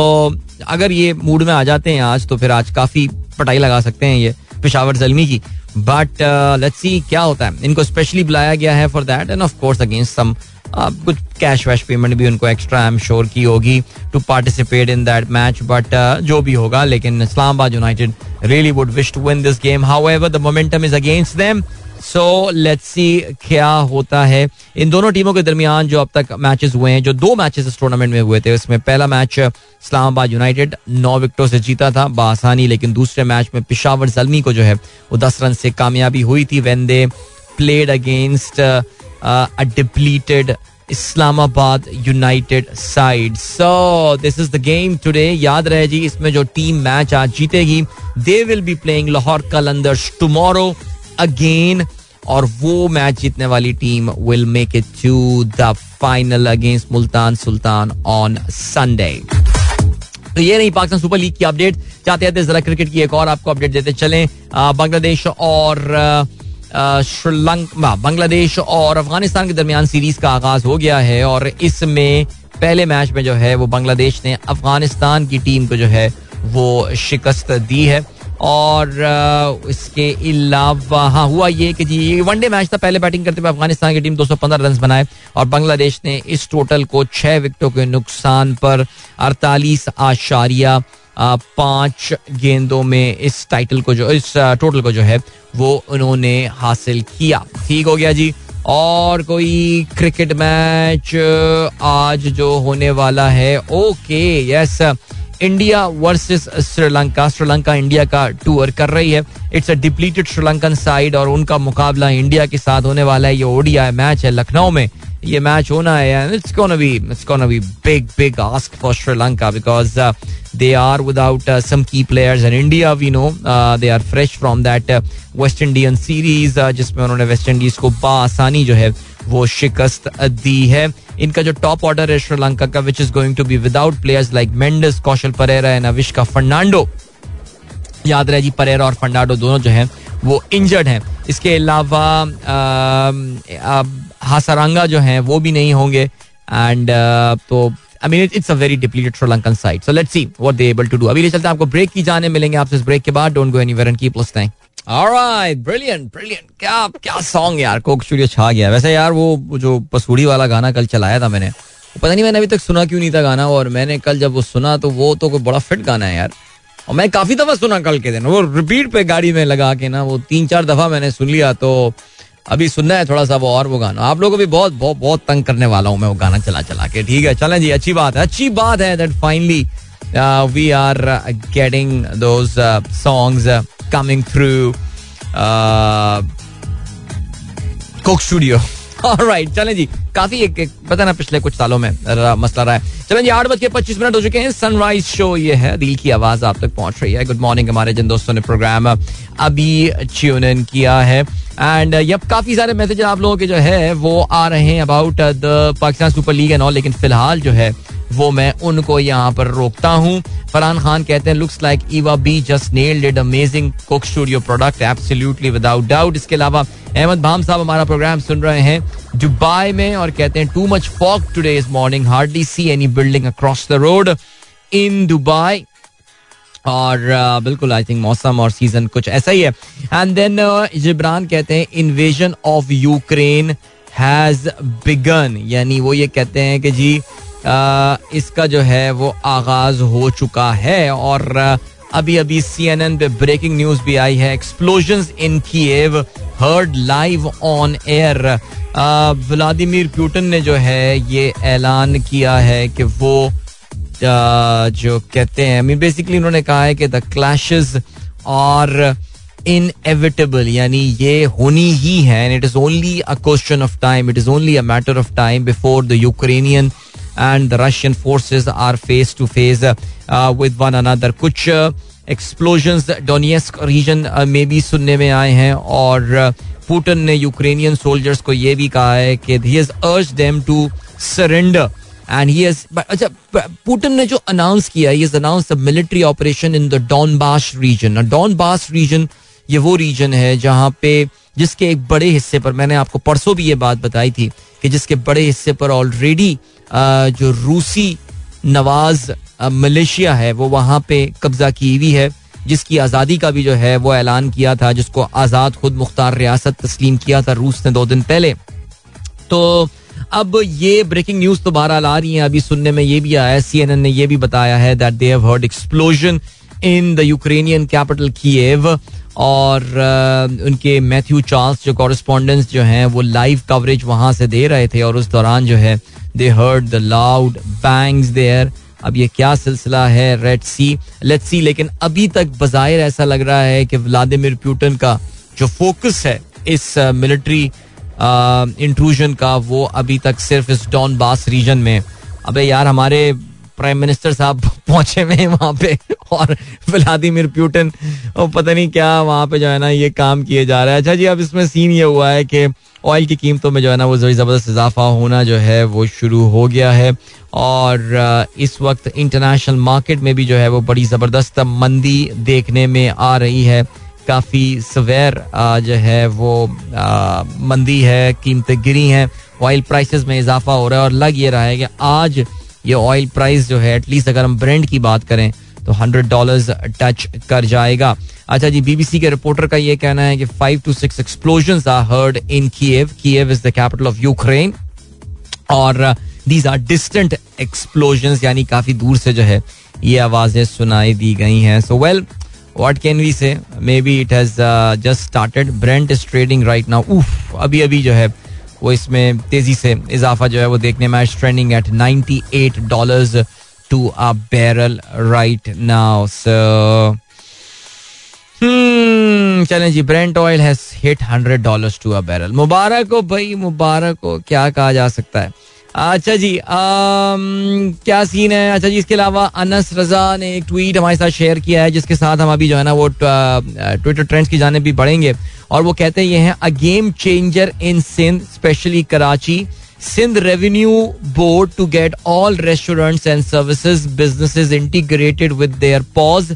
अगर ये मूड में आ जाते हैं आज तो फिर आज काफ़ी पटाई लगा सकते हैं ये पिशावर जलमी की। बट लेट्स सी क्या होता है। इनको स्पेशली बुलाया गया है for that and of course against some कुछ कैश वैश पेमेंट भी उनको एक्स्ट्रा आई एम श्योर की होगी to participate in that match but जो भी होगा, लेकिन Islamabad united really would wish to win this game however the momentum is against them so let's see क्या होता है। इन दोनों टीमों के दरमियान जो अब तक मैचेस हुए हैं, जो दो मैचेस इस टूर्नामेंट में हुए थे, उसमें पहला मैच इस्लामाबाद यूनाइटेड नौ विकेटों से जीता था बासानी लेकिन दूसरे मैच में पिशावर जलमी को जो है, वो दस रन से कामयाबी हुई थी। When they played against depleted Islamabad united side so this is the game today याद रहे जी इसमें जो टीम मैच आज जीतेगी they will be playing Lahore Qalandars tomorrow again और वो मैच जीतने वाली team will make it to the final against Multan Sultan on Sunday तो ये नहीं पाकिस्तान सुपर लीग की अपडेट चाहते हैं जरा क्रिकेट की एक और आपको अपडेट देते चलें। बांग्लादेश और श्रीलंका बांग्लादेश और अफ़गानिस्तान के दरमियान सीरीज़ का आगाज़ हो गया है और इसमें पहले मैच में जो है वो बांग्लादेश ने अफ़गानिस्तान की टीम को जो है वो शिकस्त दी है। और इसके अलावा हाँ हुआ ये कि जी वनडे मैच था, पहले बैटिंग करते हुए अफ़गानिस्तान की टीम 215 रन बनाए और बांग्लादेश ने इस टोटल को छह विकेटों के नुकसान पर अड़तालीस आशारिया पाँच गेंदों में इस टाइटल को जो, इस टोटल को जो है, वो उन्होंने हासिल किया। ठीक हो गया जी। और कोई क्रिकेट मैच आज जो होने वाला है okay yes India versus Sri Lanka Sri Lanka India का टूर कर रही है। It's a depleted Sri Lankan side और उनका मुकाबला इंडिया के साथ होने वाला है। ये ओडिया मैच है लखनऊ में। ये मैच होना है and it's gonna be it's gonna be big big ask for Sri Lanka because they are without some key players and India we know they are fresh from that West Indian series जिसमें उन्होंने West Indies को बासानी जो है, वो शिकस्त दी है। इनका जो टॉप ऑर्डर है श्रीलंका का which is going to be without players like Mendis Kusal Perera and Avishka Fernando याद रहे जी परेरा और फर्नांडो दोनों जो हैं वो इंजर्ड हैं। इसके अलावा हासारंगा जो हैं, वो भी नहीं होंगे। एंड तो I mean it's a very depleted Sri Lankan side so let's see what they able to do अभी ले चलते हैं, आपको ब्रेक की जाने मिलेंगे आपसे इस ब्रेक के बाद। Don't go anywhere and keep listening alright brilliant brilliant क्या क्या सॉन्ग यार कोक स्टूडियो छा गया। वैसे यार, वो जो पसूड़ी वाला गाना कल चलाया था मैंने पता नहीं मैंने अभी तक सुना क्यों नहीं था गाना। और मैंने कल जब वो सुना तो वो तो कोई बड़ा फिट गाना है यार। और मैं काफ़ी दफ़ा सुना कल के दिन, वो रिपीट पे गाड़ी में लगा के ना, वो तीन चार दफ़ा मैंने सुन लिया तो अभी सुनना है थोड़ा सा वो और वो गाना। आप लोगों को भी बहुत बहुत बहुत तंग करने वाला हूँ मैं वो गाना चला चला के। ठीक है, चलें जी, अच्छी बात है, अच्छी बात है that finally we are getting those songs coming through Coke Studio right चलें जी काफ़ी एक, एक पता ना पिछले कुछ सालों में मसला रहा है। चलें जी आठ बज के पच्चीस मिनट हो चुके हैं सनराइज शो ये है दिल की आवाज़ आप तक पहुँच रही है। गुड मॉर्निंग हमारे जिन दोस्तों ने प्रोग्राम अभी ट्यून किया है। एंड यब काफ़ी सारे मैसेज आप लोगों के जो है वो आ रहे हैं about the Pakistan super league and all लेकिन फ़िलहाल जो है वो मैं उनको यहाँ पर रोकता हूँ। फरहान खान कहते हैं looks like Eva B just nailed it amazing Coke Studio product absolutely without doubt इसके अलावा अहमद भाम साहब हमारा प्रोग्राम सुन रहे हैं दुबई में और कहते हैं too much fog today is morning hardly see any building across the road in Dubai और uh, बिल्कुल आई थिंक मौसम और सीज़न कुछ ऐसा ही है। एंड देन जिब्रान कहते हैं invasion of Ukraine has begun यानी वो ये कहते हैं कि जी इसका जो है वो आगाज़ हो चुका है और अभी अभी सी एन एन पे ब्रेकिंग न्यूज़ भी आई है। Explosion in Kyiv heard live on air Vladimir Putin ने जो है ये ऐलान किया है कि वो जो कहते हैं मीन बेसिकली उन्होंने कहा है कि द क्लैशेस आर इनएविटेबल यानी ये होनी ही है and it is only a question of time it is only a matter of time before the Ukrainian and the Russian forces are face to face with one another कुछ explosion Donetsk region में भी सुनने में आए हैं और Putin ने Ukrainian soldiers को ये भी कहा है कि he has urged them to surrender and he has अच्छा पुटन ने जो अनाउंस किया he announce the military operation in the Donbas region Donbas region ये वो रीजन है जहाँ पे जिसके एक बड़े हिस्से पर, मैंने आपको परसों भी ये बात बताई थी कि जिसके बड़े हिस्से पर ऑलरेडी जो रूसी नवाज़ मलेशिया है, वो वहाँ पे कब्जा की हुई है, जिसकी आज़ादी का भी जो है, वो ऐलान किया था, जिसको आज़ाद खुद मुख्तार रियासत तस्लीम किया था रूस ने दो दिन पहले। तो अब ये ब्रेकिंग न्यूज़ तो बहरहाल आ रही है, अभी सुनने में ये भी आया सी एन एन ने यह भी बताया है that they have heard explosion in the Ukrainian capital Kyiv और उनके मैथ्यू चार्ल्स जो कॉरेस्पॉन्डेंस जो हैं, वो लाइव कवरेज वहाँ से दे रहे थे और उस दौरान जो है they heard the loud bangs there अब ये क्या सिलसिला है रेड सी लेट सी लेकिन अभी तक बाहिर ऐसा लग रहा है कि व्लादिमिर प्यूटन का जो फोकस है इस मिलिट्री इंट्रूजन का, वो अभी तक सिर्फ़ इस डॉन बास रीजन में। अबे यार, हमारे प्राइम मिनिस्टर साहब पहुँचे हुए वहाँ पे, और व्लादिमिर प्यूटन और पता नहीं क्या वहाँ पे जो है ना ये काम किए जा रहा है। अच्छा जी, अब इसमें सीन ये हुआ है कि ऑयल की कीमतों में जो है ना वो ज़बरदस्त इजाफा होना जो है वो शुरू हो गया है, और इस वक्त इंटरनेशनल मार्केट में भी जो है वो बड़ी ज़बरदस्त मंदी देखने में आ रही है। काफ़ी सवेर जो है वो मंदी है, कीमतें गिरी हैं ऑयल प्राइसेस में इजाफा हो रहा है, और लग ये रहा है कि आज ये ऑयल प्राइस जो है एटलीस्ट अगर हम ब्रेंड की बात करें तो हंड्रेड डॉलर टच कर जाएगा। अच्छा जी बीबीसी के रिपोर्टर का ये कहना है कि five to six explosion are heard in Kyiv Kyiv is the capital of Ukraine और दीज आर डिस्टेंट एक्सप्लोजन यानी काफ़ी दूर से जो है, ये आवाज़ें सुनाई दी गई हैं। So well what can we say maybe it has just started Brent is trading right now उफ अभी अभी जो है वो इसमें तेज़ी से इजाफा जो है वो देखने में trending at ninety eight dollar to a barrel right now so चलें जी Brent oil has hit 100 dollars to a barrel मुबारक हो भाई, मुबारक हो, क्या कहा जा सकता है? अच्छा जी आम, क्या सीन है? अच्छा जी इसके अलावा अनस रजा ने एक ट्वीट हमारे साथ शेयर किया है जिसके साथ हम अभी जो है ना वो ट्विटर ट्रेंड्स की जाने भी बढ़ेंगे। और वो कहते हैं ये हैं a game changer in Sindh specially Karachi Sindh revenue board to get all restaurants and services businesses integrated with their POS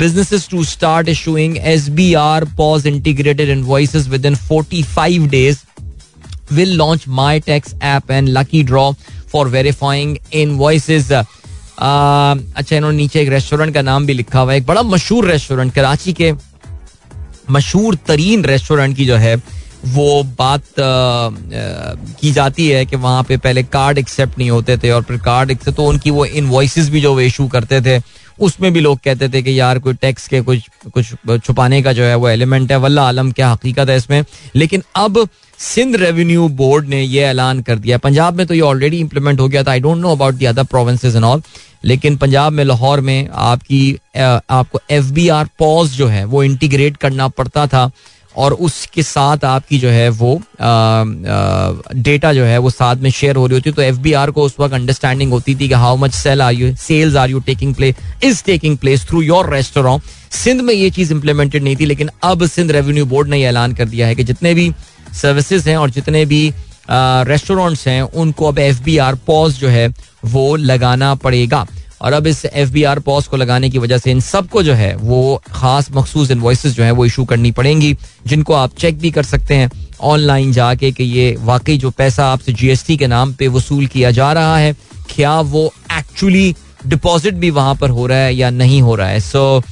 businesses to start issuing SBR POS integrated invoices within 45 days. Will launch my tax app and lucky draw for verifying invoices. अच्छा इन्होंने नीचे एक restaurant का नाम भी लिखा हुआ है एक बड़ा मशहूर रेस्टोरेंट कराची के मशहूर तरीन रेस्टोरेंट की जो है वो बात आ, आ, की जाती है कि वहाँ पे पहले कार्ड एक्सेप्ट नहीं होते थे और फिर कार्ड एक्सेप्ट तो उनकी वो इनवॉइसेस भी जो वो इशू करते थे उसमें भी लोग कहते थे कि यार कोई टैक्स के कुछ कुछ छुपाने का जो है वो एलिमेंट है वल्ला आलम क्या हकीकत है इसमें? लेकिन अब सिंध रेवेन्यू बोर्ड ने ये ऐलान कर दिया। पंजाब में तो ये ऑलरेडी इंप्लीमेंट हो गया था। I don't know about the other provinces and all लेकिन पंजाब में, लाहौर में आपकी आपको एफ़ बी आर पॉज जो है, वो इंटीग्रेट करना पड़ता था और उसके साथ आपकी जो है वो डेटा जो है वो साथ में शेयर हो रही होती तो एफ़ बी आर को उस वक्त अंडरस्टैंडिंग होती थी कि how much sale are you sales are you taking place is taking place through your restaurant Sindh में ये चीज़ इंप्लीमेंटेड नहीं थी, लेकिन अब सिंध रेवेन्यू बोर्ड ने ऐलान कर दिया है कि जितने भी सर्विसेज़ हैं और जितने भी रेस्टोरेंट्स हैं उनको अब एफ़ बी आर पॉज जो है वो लगाना पड़ेगा। और अब इस एफ़ बी आर पॉज को लगाने की वजह से इन सबको जो है वो खास मखसूस इन्वॉइस जो है वो इशू करनी पड़ेंगी जिनको आप चेक भी कर सकते हैं ऑनलाइन जाके कि ये वाकई जो पैसा आपसे जीएसटी के नाम पे वसूल किया जा रहा है क्या वो एक्चुअली डिपॉजिट भी वहाँ पर हो रहा है या नहीं हो रहा है। सो so,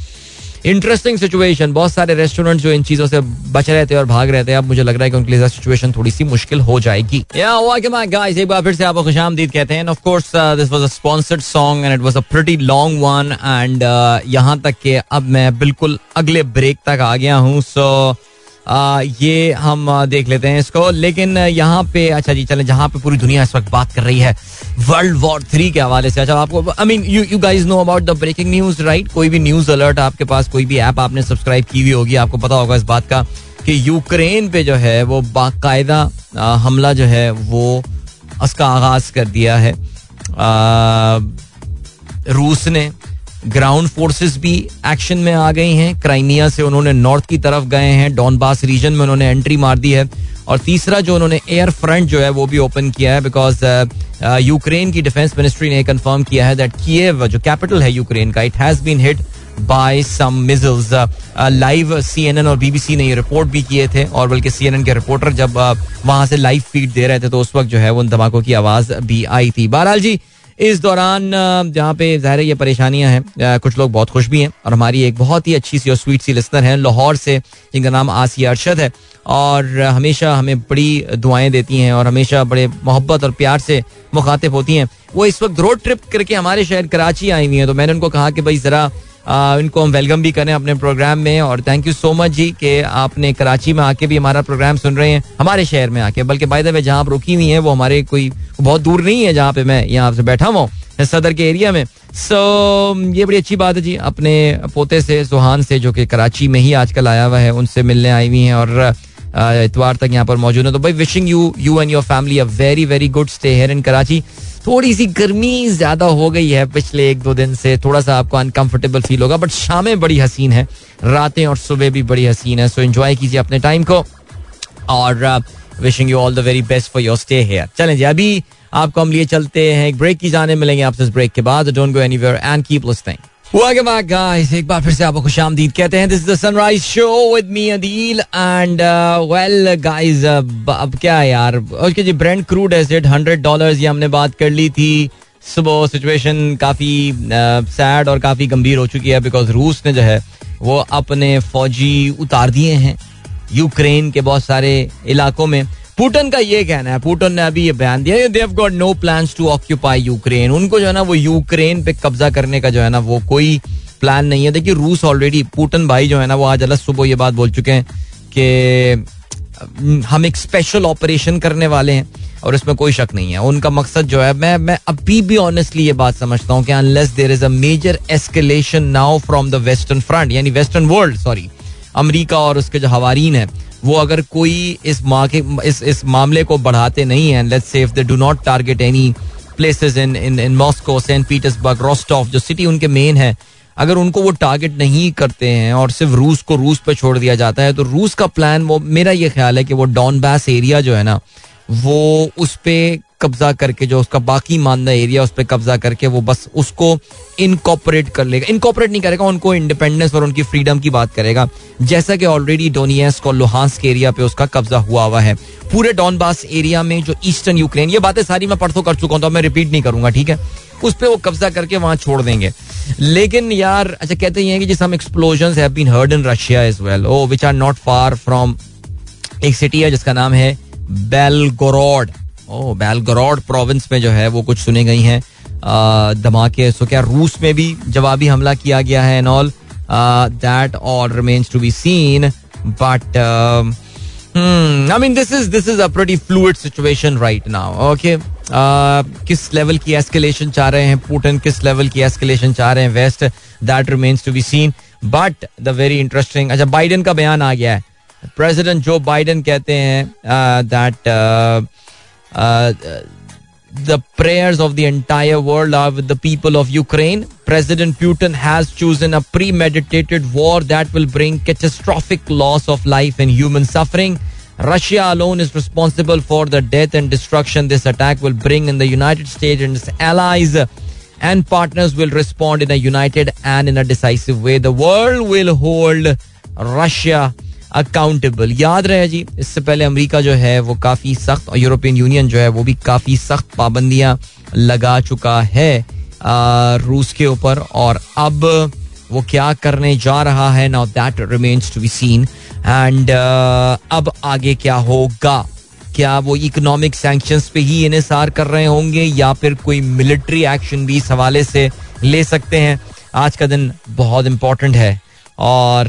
इंटरेस्टिंग सिचुएशन बहुत सारे रेस्टोरेंट जो इन चीज़ों से बच रहे थे और भाग रहे थे अब मुझे लग रहा है कि उनके लिए सिचुएशन थोड़ी सी मुश्किल हो जाएगी। एक बार फिर से आपको खुशाम आमदीद कहते हैं। Of course this was a sponsored song and it was a pretty long one and यहाँ तक के अब मैं बिल्कुल अगले ब्रेक तक आ गया हूँ। सो so, आ, ये हम देख लेते हैं इसको। लेकिन यहाँ पे अच्छा जी चले जहाँ पे पूरी दुनिया इस वक्त बात कर रही है वर्ल्ड वॉर थ्री के हवाले से। अच्छा आपको I mean you you guys know about the breaking news right कोई भी न्यूज़ अलर्ट आपके पास कोई भी ऐप आपने सब्सक्राइब की हुई होगी आपको पता होगा इस बात का कि यूक्रेन पे जो है वो बाकायदा हमला जो है वो उसका आगाज़ कर दिया है। आ, रूस ने ग्राउंड फोर्सेस भी एक्शन में आ गई हैं। क्राइमिया से उन्होंने नॉर्थ की तरफ़ गए हैं। डॉनबास रीजन में उन्होंने एंट्री मार दी है। और तीसरा जो उन्होंने एयर फ्रंट जो है वो भी ओपन किया है बिकॉज़ यूक्रेन की डिफेंस मिनिस्ट्री ने कंफर्म किया है दैट कीव जो कैपिटल है यूक्रेन का it has been hit by some missiles live CNN और बीबीसी ने ये रिपोर्ट भी किए थे और बल्कि सीएनएन के रिपोर्टर जब uh, वहाँ से लाइव फ़ीड दे रहे थे तो उस वक्त जो है उन धमाकों की आवाज़ भी आई थी। बहरहाल जी इस दौरान जहाँ पे ज़ाहिर ये परेशानियाँ हैं कुछ लोग बहुत खुश भी हैं और हमारी एक बहुत ही अच्छी सी और स्वीट सी लिस्नर हैं, लाहौर से, जिनका नाम आसिया अरशद है और हमेशा हमें बड़ी दुआएँ देती हैं और हमेशा बड़े मोहब्बत और प्यार से मुखातिब होती हैं। वो इस वक्त रोड ट्रिप करके हमारे शहर कराची आई हुई हैं तो मैंने उनको कहा कि भाई ज़रा इनको हम वेलकम भी करें अपने प्रोग्राम में और थैंक यू सो मच जी कि आपने कराची में आके भी हमारा प्रोग्राम सुन रहे हैं हमारे शहर में आके। बल्कि बाय द वे जहाँ आप रुकी हुई हैं वो हमारे कोई बहुत दूर नहीं है जहाँ पे मैं यहाँ से बैठा हुआ सदर के एरिया में। सो so, ये बड़ी अच्छी बात है जी अपने पोते से सुहान से जो कि कराची में ही आजकल आया हुआ है उनसे मिलने आई हुई हैं और इतवार तक यहाँ पर मौजूद है। तो भाई wishing you you and your family a very very good stay here in Karachi थोड़ी सी गर्मी ज़्यादा हो गई है पिछले एक दो दिन से। थोड़ा सा आपको अनकंफर्टेबल फील होगा बट शामें बड़ी हसीन है। रातें और सुबह भी बड़ी हसीन है सो एंजॉय कीजिए अपने टाइम को। और wishing you all the very best for your stay here चलें जी, अभी आपको हम लिए चलते हैं एक ब्रेक की जाने, मिलेंगे आपसे इस ब्रेक के बाद। Don't go anywhere and keep listening Welcome back, guys. एक बार फिर से आपको खुश आमदीद कहते हैं। This is the sunrise show with me Adeel and well guys अब क्या है यार? उसके जी Brent crude is at hundred dollar ये हमने बात कर ली थी। सुबह सिचुएशन काफ़ी सैड और काफ़ी गंभीर हो चुकी है बिकॉज़ रूस ने जो है वो अपने फौजी उतार दिए हैं। यूक्रेन के बहुत सारे इलाकों में। पुटन का ये कहना है पुटन ने अभी ये बयान दिया they have got no plans to occupy Ukraine उनको जो है ना, वो यूक्रेन पे कब्जा करने का जो है ना, वो कोई प्लान नहीं है। देखिए रूस ऑलरेडी पुटन भाई जो है ना, वो आज अलग सुबह ये बात बोल चुके हैं कि हम एक स्पेशल ऑपरेशन करने वाले हैं और इसमें कोई शक नहीं है। उनका मकसद जो है, मैं मैं अभी भी ऑनेस्टली ये बात समझता हूँ कि unless there is a major escalation now from the western front यानी वेस्टर्न वर्ल्ड सॉरी अमेरिका और उसके जो हवारीन है, वो अगर कोई इस इस इस मामले को बढ़ाते नहीं हैं let's say if they do not target any places in in in Moscow Saint Petersburg Rostov जो सिटी उनके मेन है, अगर उनको वो टारगेट नहीं करते हैं और सिर्फ़ रूस को रूस पर छोड़ दिया जाता है तो रूस का प्लान वो मेरा ये ख्याल है कि वो डॉन बैस एरिया जो है ना, वो उस पर कब्जा करके, जो उसका बाकी मानदा एरिया उस पर कब्जा करके, वो बस उसको इनकॉपरेट कर लेगा। इनकॉपरेट नहीं करेगा, उनको इंडिपेंडेंस और उनकी फ्रीडम की बात करेगा। जैसा कि ऑलरेडी डोनियस और लोहांस के एरिया पे उसका कब्जा हुआ हुआ है। पूरे डॉनबास एरिया में जो ईस्टर्न यूक्रेन ये बातें सारी मैं परसों कर चुका हूँ तो मैं रिपीट नहीं करूँगा, ठीक है? उस पर वो कब्जा करके वहाँ छोड़ देंगे। लेकिन यार अच्छा कहते हैं कि जिस हम explosion have been heard in Russia as well oh which are not far from एक सिटी है जिसका नाम है बेलगोरोड ओ बेलगोरोड प्रोविंस में जो है, वो कुछ सुने गई हैं। धमाके, सो क्या रूस में भी जवाबी हमला किया गया है and all that all remains to be seen but I mean this is this is a pretty fluid situation right now okay किस लेवल की एस्केलेशन चाह रहे हैं पुटिन किस लेवल की एस्केलेशन चाह रहे हैं west that remains to be seen but the very interesting अच्छा बाइडन का बयान आ गया है। प्रेसिडेंट जो बाइडन कहते हैं that Uh, the prayers of the entire world are with the people of Ukraine. President Putin has chosen a premeditated war that will bring catastrophic loss of life and human suffering. Russia alone is responsible for the death and destruction this attack will bring in the United States and its allies and partners will respond in a united and in a decisive way. The world will hold Russia accountable याद रहे जी, इससे पहले America जो है वो काफ़ी सख्त और यूरोपियन यूनियन जो है वो भी काफ़ी सख्त पाबंदियाँ लगा चुका है रूस के ऊपर। और अब वो क्या करने जा रहा है? Now that remains to be seen and अब आगे क्या होगा? क्या वो इकोनॉमिक सैंक्शंस पे ही इन्हें कर रहे होंगे या फिर कोई मिलिट्री एक्शन भी इस हवाले से ले सकते हैं? आज का दिन बहुत इंपॉर्टेंट है। और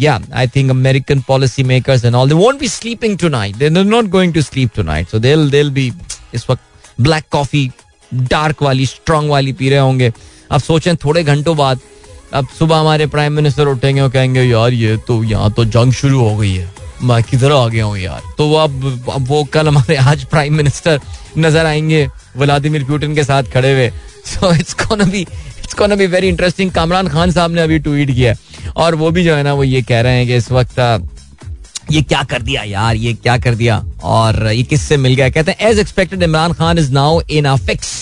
yeah I think American policy makers and all they won't be sleeping tonight they are not going to sleep tonight so they they be इस वक्त ब्लैक कॉफ़ी डार्क वाली स्ट्रांग वाली पी रहे होंगे अब सोचें थोड़े घंटों बाद, अब सुबह हमारे प्राइम मिनिस्टर उठेंगे और कहेंगे, यार, ये तो यहाँ तो जंग शुरू हो गई है। मैं किधर आ गया हूँ यार? तो अब अब वो कल हमारे आज प्राइम मिनिस्टर नज़र आएँगे व्लादिमिर पुतिन के साथ खड़े हुए। So it's be it's gonna be very interesting Kamran Khan साहब ने अभी ट्वीट किया और वो भी जो है ना वो ये कह रहे हैं कि इस वक्त ये क्या कर दिया यार ये क्या कर दिया और ये किससे मिल गया कहते हैं as expected Imran Khan is now in a fix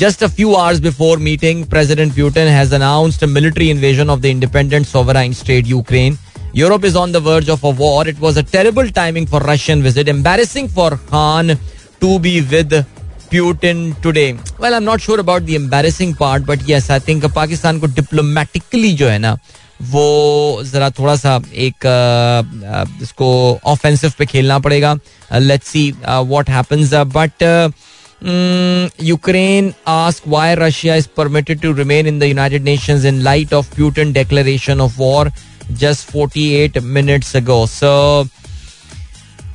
Just a few hours before meeting, President Putin has announced a military invasion of the independent sovereign state Ukraine. Europe is on the verge of a war. It was a terrible timing for Russian visit, embarrassing for Khan to be with Putin today. Well, I'm not sure about the embarrassing part, but yes, I think Pakistan को diplomatically जो है ना वो जरा थोड़ा सा एक इसको ऑफेंसिव पे खेलना पड़ेगा let's see what happens but Ukraine asked why Russia is permitted to remain in the United Nations in light of Putin declaration of war just 48 minutes ago. So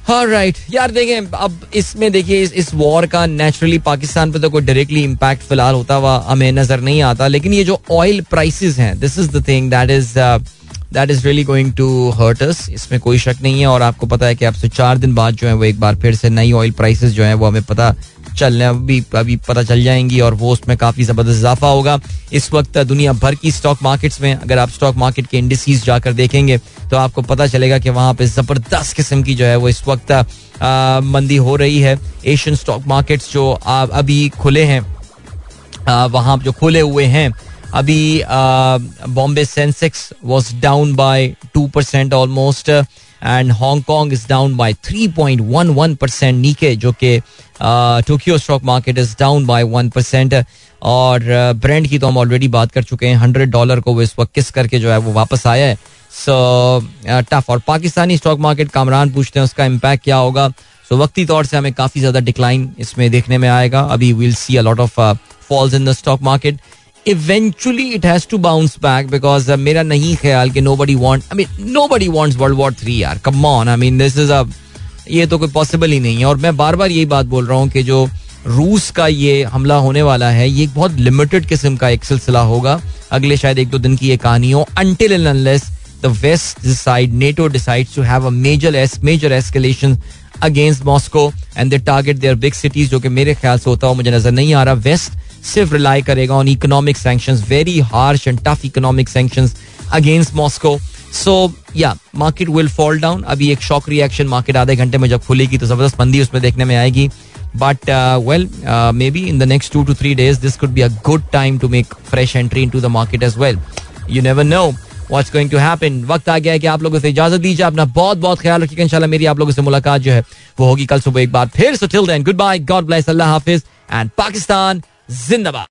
हाँ राइट यार देखें अब इसमें देखिए इस, इस वॉर का नेचुरली पाकिस्तान पे तो कोई डायरेक्टली इम्पैक्ट फ़िलहाल होता हुआ हमें नज़र नहीं आता लेकिन ये जो ऑयल प्राइसेस हैं this is the thing that is that is really going to hurt us इसमें कोई शक नहीं है और आपको पता है कि आपसे चार दिन बाद जो है वो एक बार फिर से नई ऑयल प्राइसेस जो है वो हमें पता चलने अभी अभी पता चल जाएँगी और वो उसमें काफ़ी ज़बरदस्त इजाफा होगा। इस वक्त दुनिया भर की स्टॉक मार्केट्स में अगर आप स्टॉक मार्केट के इंडिसीज जाकर देखेंगे तो आपको पता चलेगा कि वहाँ पे ज़बरदस्त किस्म की जो है वो इस वक्त मंदी हो रही है। एशियन स्टॉक मार्केट्स जो अभी खुले हैं वहाँ जो खुले हुए हैं अभी Bombay Sensex was down by two percent almost and Hong Kong is down by three point one one percent नीचे जो कि Tokyo stock market is down by one percent और ब्रांड की तो हम ऑलरेडी बात कर चुके हैं हंड्रेड डॉलर को वो इस वक्त किस करके जो है वो वापस आया है। सो टफ और पाकिस्तानी स्टॉक मार्केट कामरान पूछते हैं उसका इम्पैक्ट क्या होगा। सो वक्ती तौर से हमें काफ़ी ज़्यादा डिक्लाइन इसमें देखने में आएगा। अभी will see a lot of falls in the stock market eventually it has to bounce back because मेरा नहीं ख्याल कि nobody want I mean nobody wants world war three यार come on I mean this is a ये तो कोई possible ही नहीं है। और मैं बार बार यही बात बोल रहा हूँ कि जो रूस का ये हमला होने वाला है, ये एक बहुत लिमिटेड किस्म का एक सिलसिला होगा। अगले शायद एक दो दिन की ये कहानी हो। Until unless the west decide NATO decide to have a major s major escalation against Moscow and they target their big cities जो कि मेरे ख्याल से होता हो, मुझे नज़र नहीं आ रहा। वेस्ट सिर्फ़ रिलाई करेगा on economic sanctions very harsh and tough economic sanctions against Moscow so yeah market will fall down अभी एक शॉक रिएक्शन मार्केट आधे घंटे में जब खुलेगी तो ज़बरदस्त मंदी उसमें देखने में आएगी. But well maybe in the next two to three days this could be a good time to make fresh entry in to the market as well you never know what's going to happen वक्त आ गया है कि आप लोगों से इजाज़त दीजिए। अपना बहुत बहुत ख्याल रखिएगा इंशाल्लाह मेरी आप लोगों से मुलाकात जो है, वो होगी कल सुबह एक बार। फिर so till then good bye God bless अल्लाह हाफिज एंड पाकिस्तान 全ダバ